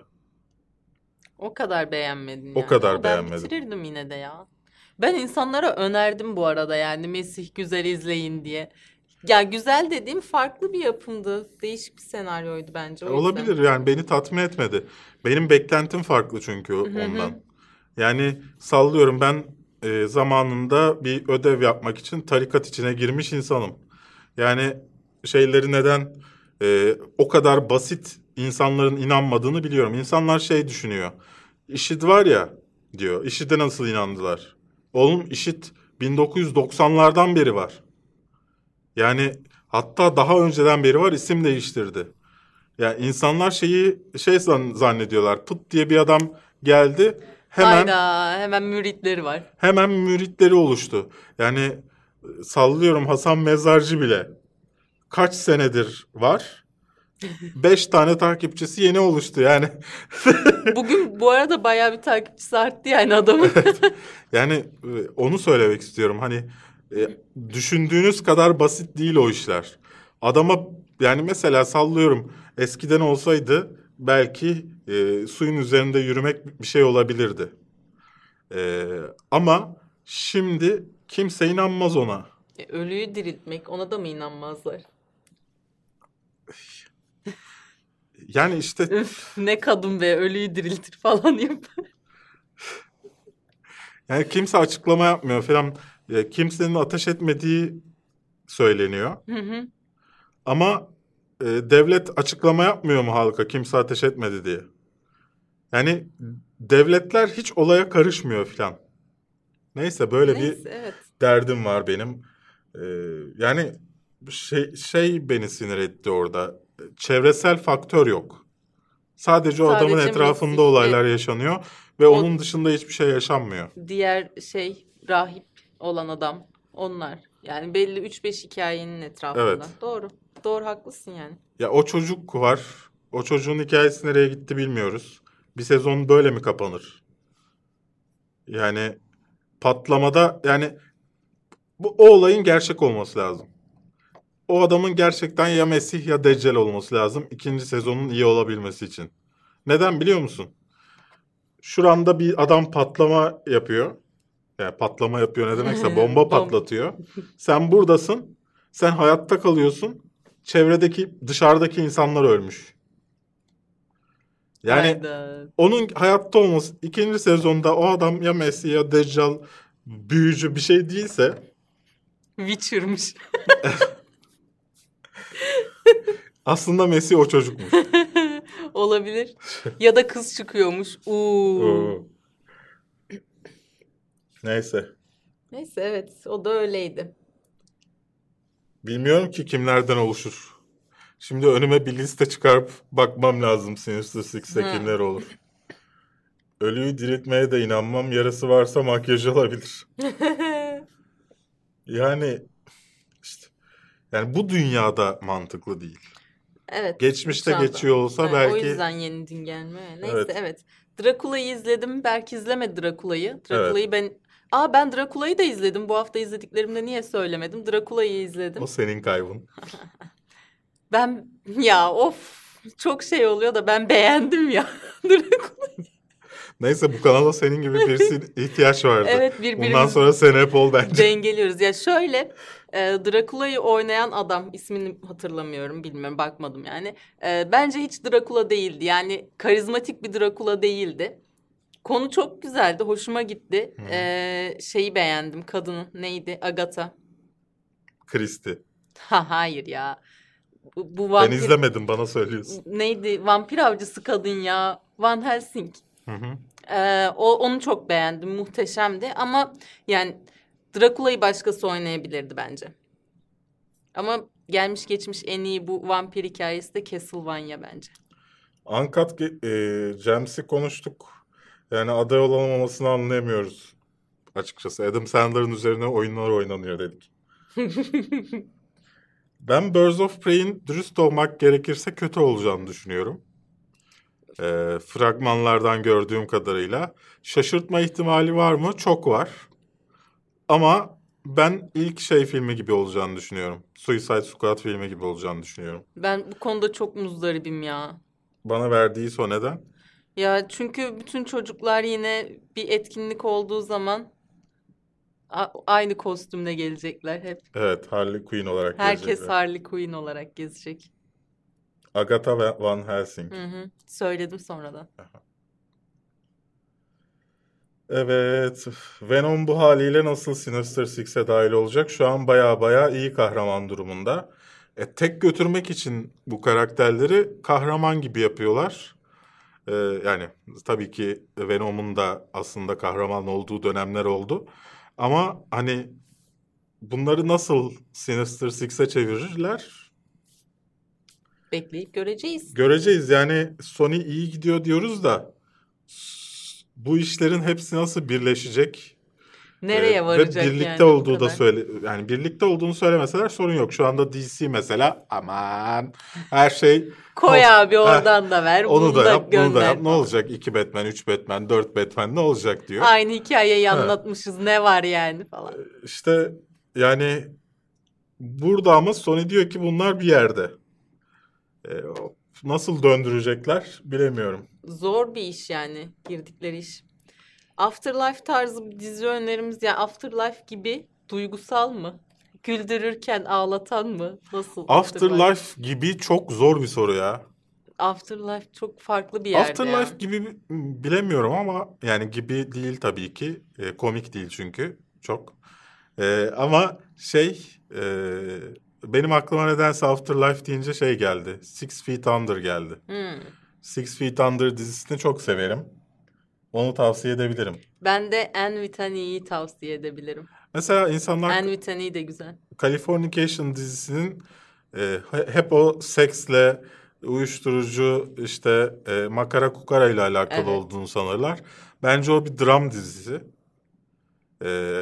O kadar beğenmedin O yani. kadar Ama ben beğenmedim. bitirirdim yine de ya. Ben insanlara önerdim bu arada yani Mesih güzel izleyin diye. Ya güzel dediğim farklı bir yapımdı. Değişik bir senaryoydu bence. o yüzden. Olabilir yani beni tatmin etmedi. Benim beklentim farklı çünkü ondan. Yani sallıyorum ben e, zamanında bir ödev yapmak için tarikat içine girmiş insanım. Yani şeyleri neden e, o kadar basit insanların inanmadığını biliyorum. İnsanlar şey düşünüyor. IŞİD var ya diyor. IŞİD'e nasıl inandılar? Oğlum IŞİD 1990'lardan beri var. Yani hatta daha önceden beri var isim değiştirdi. Yani insanlar şeyi şey zan- zannediyorlar. Pıt diye bir adam geldi. Hemen Hayda hemen müritleri var. hemen müritleri oluştu. Yani e, sallıyorum Hasan Mezarcı bile kaç senedir var Beş tane takipçisi yeni oluştu yani. Bugün bu arada bayağı bir takipçisi arttı yani adamın. Yani e, onu söylemek istiyorum. Hani e, düşündüğünüz kadar basit değil o işler. Adama yani mesela sallıyorum eskiden olsaydı belki e, suyun üzerinde yürümek bir şey olabilirdi. E, ama şimdi kimse inanmaz ona. E, Ölüyü diriltmek ona da mı inanmazlar? Yani işte Üf ne kadın be ölüyü diriltir falan yapar. yani kimse açıklama yapmıyor falan. E, kimsenin ateş etmediği söyleniyor. Hı hı. Ama e, devlet açıklama yapmıyor mu halka kimse ateş etmedi diye? Yani devletler hiç olaya karışmıyor filan. Neyse böyle bir Neyse evet. derdim var benim. Ee, yani şey şey beni sinir etti orada. Çevresel faktör yok. Sadece o Sadece adamın etrafında olaylar yaşanıyor ve O- onun dışında hiçbir şey yaşanmıyor. Diğer şey rahip olan adam onlar. Yani belli 3-5 hikayenin etrafında. Evet. Doğru. Doğru haklısın yani. Ya o çocuk var. O çocuğun hikayesi nereye gitti bilmiyoruz. Bir sezon böyle mi kapanır? Yani patlamada yani bu o olayın gerçek olması lazım. O adamın gerçekten ya Mesih ya Deccal olması lazım ikinci sezonun iyi olabilmesi için. Neden biliyor musun? Şuranda bir adam patlama yapıyor. Yani patlama yapıyor ne demekse bomba Bom- patlatıyor. Sen buradasın. Sen hayatta kalıyorsun. Çevredeki dışarıdaki insanlar ölmüş. Yani Hayda. onun hayatta olması ikinci sezonda o adam ya Messi ya Deccal büyücü bir şey değilse Witcher'mış. aslında Messi o çocukmuş. Olabilir. ya da kız çıkıyormuş. Uuu. Neyse. Neyse evet o da öyleydi. Bilmiyorum ki kimlerden oluşur. Şimdi önüme bir liste çıkarıp bakmam lazım Sinister Six'te Hı. kimler olur. Ölüyü diriltmeye de inanmam. Yarısı varsa makyaj olabilir. Yani işte yani bu dünyada mantıklı değil. Evet. Geçmişte şu anda. geçiyor olsa Evet, belki O yüzden yenildin gelme. Neyse Evet. evet. Drakula'yı izledim. Berk izlemedi Drakula'yı. Drakula'yı ben... Aa ben Drakula'yı da izledim. Bu hafta izlediklerimde niye söylemedim? Drakula'yı izledim. o senin kaybın. Ben ya of çok şey oluyor da ben beğendim ya. Drakula. Neyse bu kanala senin gibi birisi ihtiyaç vardı. Evet Bundan birbirimizi sonra sen hep ol bence. dengeliyoruz. Ya şöyle e, Drakula'yı oynayan adam ismini hatırlamıyorum bilmiyorum bakmadım yani. E, bence hiç Drakula değildi. Yani karizmatik bir Drakula değildi. Konu çok güzeldi. Hoşuma gitti. Hı. E, şeyi beğendim. Kadının neydi? Agatha. Kristi. Ha hayır ya. Bu, bu Ben vampir... izlemedim bana söylüyorsun. Neydi? Vampir avcısı kadın ya. Van Helsing. Hı hı. Ee, o onu çok beğendim. Muhteşemdi ama yani Drakula'yı başkası oynayabilirdi bence. Ama gelmiş geçmiş en iyi bu vampir hikayesi de Castlevania bence. Ge- e, Gems'i konuştuk. Yani aday olamamasını anlayamıyoruz. Açıkçası Adam Sandler'ın üzerine oyunlar oynanıyor dedik. Ben Birds of Prey'in dürüst olmak gerekirse kötü olacağını düşünüyorum. E, fragmanlardan gördüğüm kadarıyla. Şaşırtma ihtimali var mı? Çok var. Ama ben ilk şey filmi gibi olacağını düşünüyorum. Suicide Squad filmi gibi olacağını düşünüyorum. Ben bu konuda çok muzdaribim ya. Bana verdiği son neden? Ya çünkü bütün çocuklar yine bir etkinlik olduğu zaman aynı kostümle gelecekler hep. Evet, Harley Quinn olarak Herkes gelecekler. Harley Quinn olarak gezecek. Agatha Van- Van Helsing. Hı hı. Söyledim sonradan. Evet, Venom bu haliyle nasıl Sinister Six'e dahil olacak? Şu an baya baya iyi kahraman durumunda. E, tek götürmek için bu karakterleri kahraman gibi yapıyorlar. E, yani tabii ki Venom'un da aslında kahraman olduğu dönemler oldu. Ama hani bunları nasıl Sinister Six'e çevirirler? Bekleyip göreceğiz. Göreceğiz yani Sony iyi gidiyor diyoruz da bu işlerin hepsi nasıl birleşecek? Nereye Ee, varacak Ve birlikte yani olduğu da söyle yani birlikte olduğunu söylemeseler sorun yok. Şu anda DC mesela aman her şey Koy Olsun. abi oradan da ver. onu bunu da yap, bunu da gönder yap. Ne olacak? İki Batman, üç Batman, dört Batman ne olacak diyor. Aynı hikayeyi Ha. anlatmışız ne var yani falan. İşte yani burada ama Sony diyor ki bunlar bir yerde. Ee, o- nasıl döndürecekler bilemiyorum. Zor bir iş yani girdikleri iş. Afterlife tarzı bir dizi önerimiz ya Afterlife gibi duygusal mı? Güldürürken ağlatan mı? Nasıl? Afterlife gibi çok zor bir soru ya. Afterlife çok farklı bir yerde Afterlife ya. gibi bi- bilemiyorum ama yani gibi değil tabii ki. E, komik değil çünkü çok. E, ama şey e, benim aklıma nedense Afterlife deyince şey geldi. Six Feet Under geldi. Hmm. Six Feet Under dizisini çok severim. Onu tavsiye edebilirim. Ben de En Vitani'yi tavsiye edebilirim. Mesela insanlar En Vitani de güzel. Californication dizisinin e, he- hep o seksle, uyuşturucu, işte e, makara kukara ile alakalı Evet. olduğunu sanırlar. Bence o bir dram dizisi. E,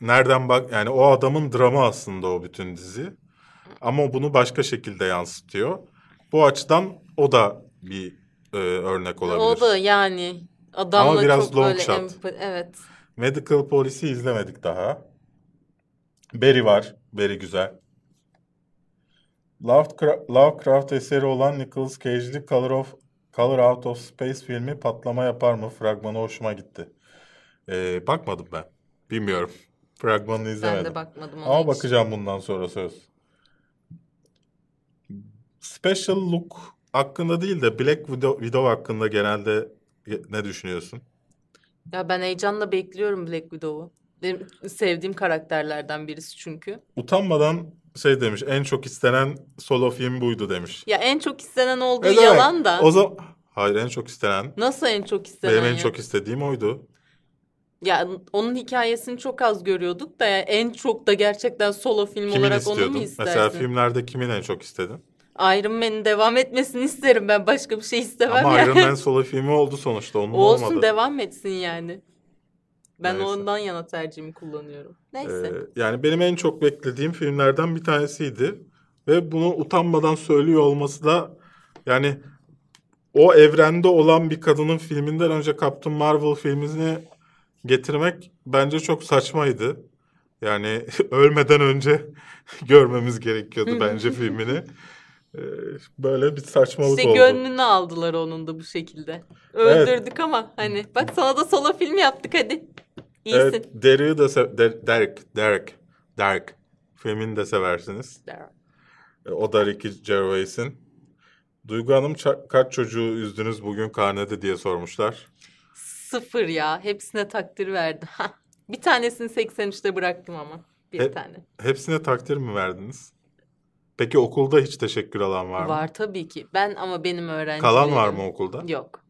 nereden bak yani o adamın dramı aslında o bütün dizi. Ama bunu başka şekilde yansıtıyor. Bu açıdan o da bir e, örnek olabilir. O da yani adamla Ama biraz çok long böyle shot. empa- Evet. Medical Police'i izlemedik daha. Barry var. Barry güzel. Lovecraft, Lovecraft eseri olan Nicolas Cage'li Color, of, Color Out of Space filmi patlama yapar mı? Fragmanı hoşuma gitti. Ee, bakmadım ben. Bilmiyorum. Fragmanını Ben izlemedim. de bakmadım ona Ama hiç. bakacağım bundan sonra söz. Special Look hakkında değil de Black Widow, Widow hakkında genelde ne düşünüyorsun? Ya ben heyecanla bekliyorum Black Widow'u. Benim sevdiğim karakterlerden birisi çünkü. Utanmadan şey demiş en çok istenen solo film buydu demiş. Ya en çok istenen olduğu demek? yalan da. O zaman hayır en çok istenen Nasıl en çok istenen benim en ya? çok istediğim oydu. Ya onun hikayesini çok az görüyorduk da ya en çok da gerçekten solo film Kimin olarak onu mu istiyordun? istersin? Mesela filmlerde kimin en çok istedin? Iron Man'in devam etmesini isterim ben. Başka bir şey istemem Ama yani. Iron Man solo filmi oldu sonuçta onun Olsun olmadı. devam etsin yani. Ben Neyse. ondan yana tercihimi kullanıyorum. Neyse. Ee, yani benim en çok beklediğim filmlerden bir tanesiydi. Ve bunu utanmadan söylüyor olması da yani o evrende olan bir kadının filminden önce Captain Marvel filmini getirmek bence çok saçmaydı. Yani ölmeden önce görmemiz gerekiyordu bence filmini. Ee, böyle bir saçmalık İşte oldu. gönlünü aldılar onun da bu şekilde. Öldürdük ama hani bak sana da solo film yaptık hadi. İyisin. Evet, Derek'i de se- Der- Derek, Derek, Derek filmini de seversiniz. E, O da Ricky Gervais'in. Duygu Hanım ça- kaç çocuğu üzdünüz bugün karnede diye sormuşlar. Sıfır ya. Hepsine takdir verdim. Bir tanesini 83'te bıraktım ama. Bir He- tane. Hepsine takdir mi verdiniz? Peki okulda hiç teşekkür alan var mı? Var tabii ki. Ben ama benim öğrencilerim. Kalan var mı okulda? Yok.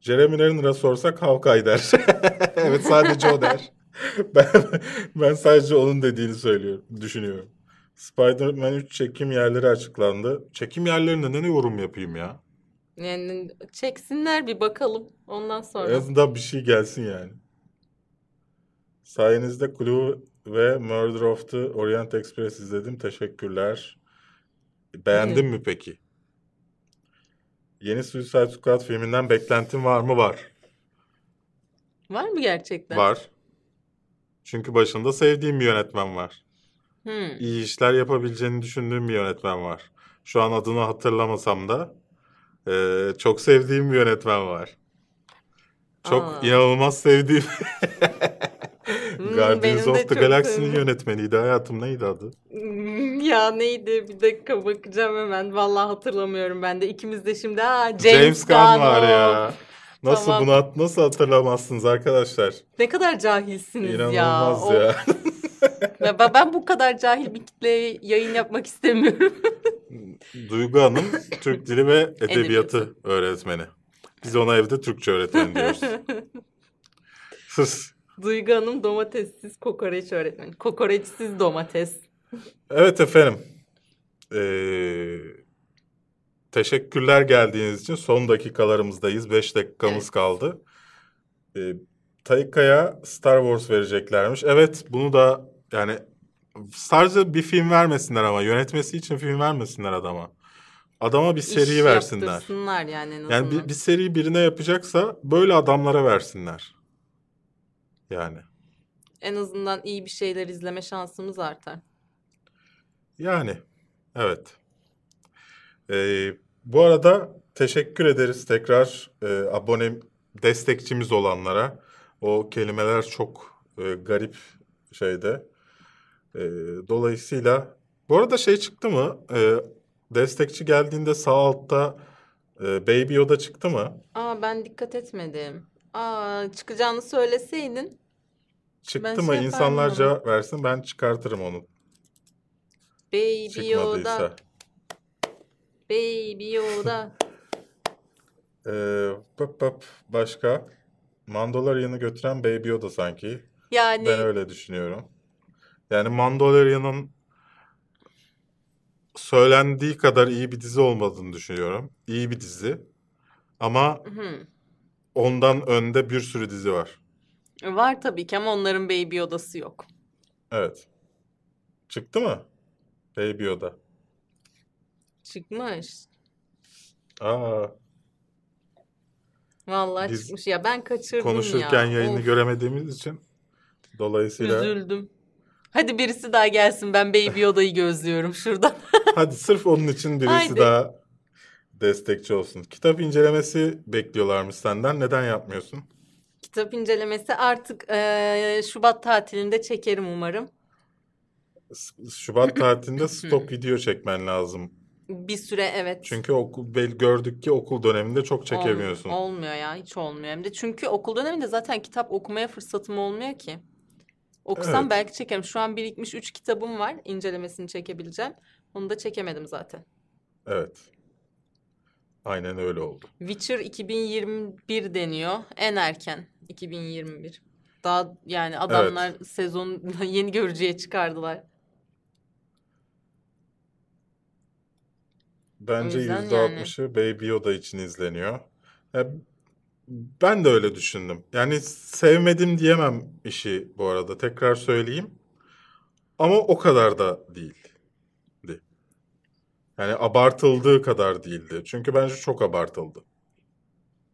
Jeremy Renner'a sorsak Hawkeye der. evet sadece o der. ben, ben sadece onun dediğini söylüyorum, düşünüyorum. Spider-Man 3 çekim yerleri açıklandı. Çekim yerlerine ne yorum yapayım ya? Yani çeksinler bir bakalım. Ondan sonra. En azından bir şey gelsin yani. Sayenizde Clue ve Murder of the Orient Express izledim. Teşekkürler. Beğendin mi peki? Yeni Suicide Squad filminden beklentin var mı? Var. Var mı gerçekten? Var. Çünkü başında sevdiğim bir yönetmen var. Hmm. İyi işler yapabileceğini düşündüğüm bir yönetmen var. Şu an adını hatırlamasam da eee, çok sevdiğim bir yönetmen var. Çok Aa. inanılmaz sevdiğim Guardians of the Galaxy'nin yönetmeniydi. Hayatım neydi adı? Hmm, Ya neydi? Bir dakika bakacağım hemen. Vallahi hatırlamıyorum ben de. İkimiz de şimdi ha James, James Gunn var ya. Nasıl Tamam. bunu nasıl hatırlamazsınız arkadaşlar? Ne kadar cahilsiniz ya. İnanılmaz O- ya. Ya ben, ben bu kadar cahil bir kitleye yayın yapmak istemiyorum. Duygu Hanım Türk Dili ve Edebiyatı Edebiyatı. öğretmeni. Biz ona evde Türkçe öğretmeni diyoruz. Sus. Duygu Hanım domatessiz kokoreç öğretmeni. Kokoreçsiz domates. Evet efendim. Ee, teşekkürler geldiğiniz için. Son dakikalarımızdayız. Beş dakikamız Evet. kaldı. Ee, Taika'ya Star Wars vereceklermiş. Evet bunu da yani sadece bir film vermesinler ama yönetmesi için film vermesinler adama. Adama bir seri İş versinler. yani. Yani bir, bir seri birine yapacaksa böyle adamlara versinler. Yani. En azından iyi bir şeyler izleme şansımız artar. Yani. Evet. Ee, bu arada teşekkür ederiz tekrar e, abone destekçimiz olanlara. O kelimeler çok e, garip şeyde. E, dolayısıyla bu arada şey çıktı mı? E, destekçi geldiğinde sağ altta e, Baby Yoda çıktı mı? Aa ben dikkat etmedim. Aa çıkacağını söyleseydin. Çıktı Ben mı? şey İnsanlar onu. cevap versin ben çıkartırım onu. Baby Yoda. Çıkmadıysa. Baby Yoda. Ee, pıp pıp, başka? Mandalorian'ı götüren Baby Yoda sanki. Yani Ben öyle düşünüyorum. Yani Mandalorian'ın söylendiği kadar iyi bir dizi olmadığını düşünüyorum. İyi bir dizi. Ama Hı. ondan önde bir sürü dizi var. Var tabii ki ama onların Baby Yoda'sı yok. Evet. Çıktı mı? Baby Yoda. Çıkmış. Aa, Vallahi Biz çıkmış ya ben kaçırdım konuşurken ya. yayını Of, göremediğimiz için dolayısıyla Üzüldüm. Hadi birisi daha gelsin ben Baby Yoda'yı gözlüyorum şuradan. hadi sırf onun için birisi Haydi. daha destekçi olsun. Kitap incelemesi bekliyorlarmış senden. Neden yapmıyorsun? Kitap incelemesi artık eee, Şubat tatilinde çekerim umarım. Şubat tatilinde stok video çekmen lazım. Bir süre evet. Çünkü okul bel- gördük ki okul döneminde çok çekemiyorsun. Olm- olmuyor ya hiç olmuyor. Hem de çünkü okul döneminde zaten kitap okumaya fırsatım olmuyor ki. Okusam Evet. belki çekerim. Şu an birikmiş 3 kitabım var. incelemesini çekebileceğim. Onu da çekemedim zaten. Evet. Aynen öyle oldu. Witcher 2021 deniyor. En erken 2021. Daha yani adamlar sezon yeni görücüye çıkardılar. Bence O yüzden yüzde yani. altmışı Baby Yoda için izleniyor. Ya, ben de öyle düşündüm. Yani sevmedim diyemem işi bu arada. Tekrar söyleyeyim. Ama o kadar da değildi. Yani abartıldığı kadar değildi. Çünkü bence çok abartıldı.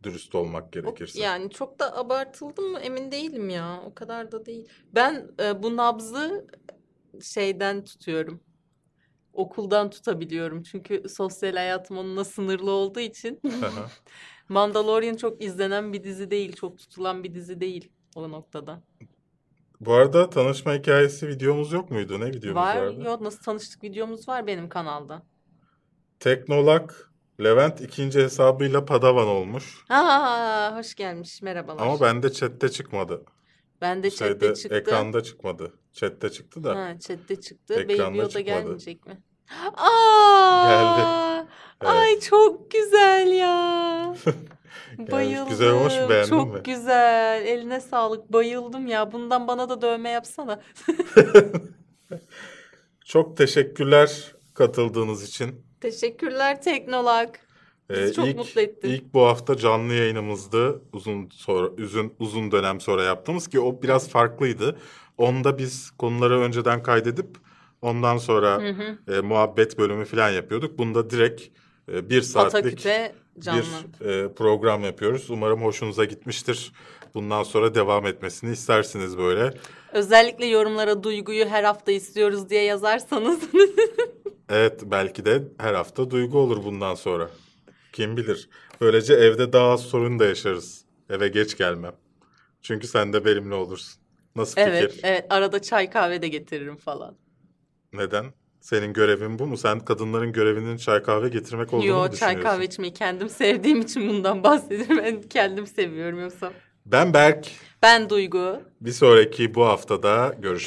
Dürüst olmak O- gerekirse. Yani çok da abartıldı mı emin değilim ya. O kadar da değil. Ben e, bu nabzı şeyden tutuyorum. Okuldan tutabiliyorum. Çünkü sosyal hayatım onunla sınırlı olduğu için. Mandalorian çok izlenen bir dizi değil. Çok tutulan bir dizi değil o noktada. Bu arada tanışma hikayesi videomuz yok muydu? Ne videomuz Var vardı? yok nasıl tanıştık videomuz var benim kanalda. Teknolak Levent ikinci hesabıyla Padawan olmuş. Ha hoş gelmiş merhabalar. Ama bende chatte çıkmadı. Ben de chatte Şeyde çıktı. ekranda çıkmadı. Chatte çıktı da. Ha, chatte çıktı. Ekranda Baby Yoda gelmeyecek mi? Aa! Geldi. Evet. Ay çok güzel ya. Bayıldım. Güzel olmuş mu? Beğendin Çok mi? güzel. Eline sağlık. Bayıldım ya. Bundan bana da dövme yapsana. Çok teşekkürler katıldığınız için. Teşekkürler Teknolak. Bizi Ee, çok ilk, mutlu ettin. ilk bu hafta canlı yayınımızdı. Uzun sonra uzun uzun dönem sonra yaptığımız ki o biraz farklıydı. Onda biz konuları önceden kaydedip ondan sonra Hı hı. e, muhabbet bölümü falan yapıyorduk. Bunda direkt e, bir saatlik Ataküpe canlı. bir e, program yapıyoruz. Umarım hoşunuza gitmiştir. Bundan sonra devam etmesini istersiniz böyle. Özellikle yorumlara duyguyu her hafta istiyoruz diye yazarsanız. Evet belki de her hafta duygu olur bundan sonra. Kim bilir. Böylece evde daha az sorun da yaşarız. Eve geç gelmem. Çünkü sen de benimle olursun. Nasıl fikir? evet, evet. Arada çay kahve de getiririm falan. Neden? Senin görevin bu mu? Sen kadınların görevinin çay kahve getirmek olduğunu Yo çay kahve içmeyi kendim sevdiğim için bundan bahsediyorum. Ben kendim seviyorum yoksa. Ben Berk. Ben Duygu. Bir sonraki bu haftada görüşmek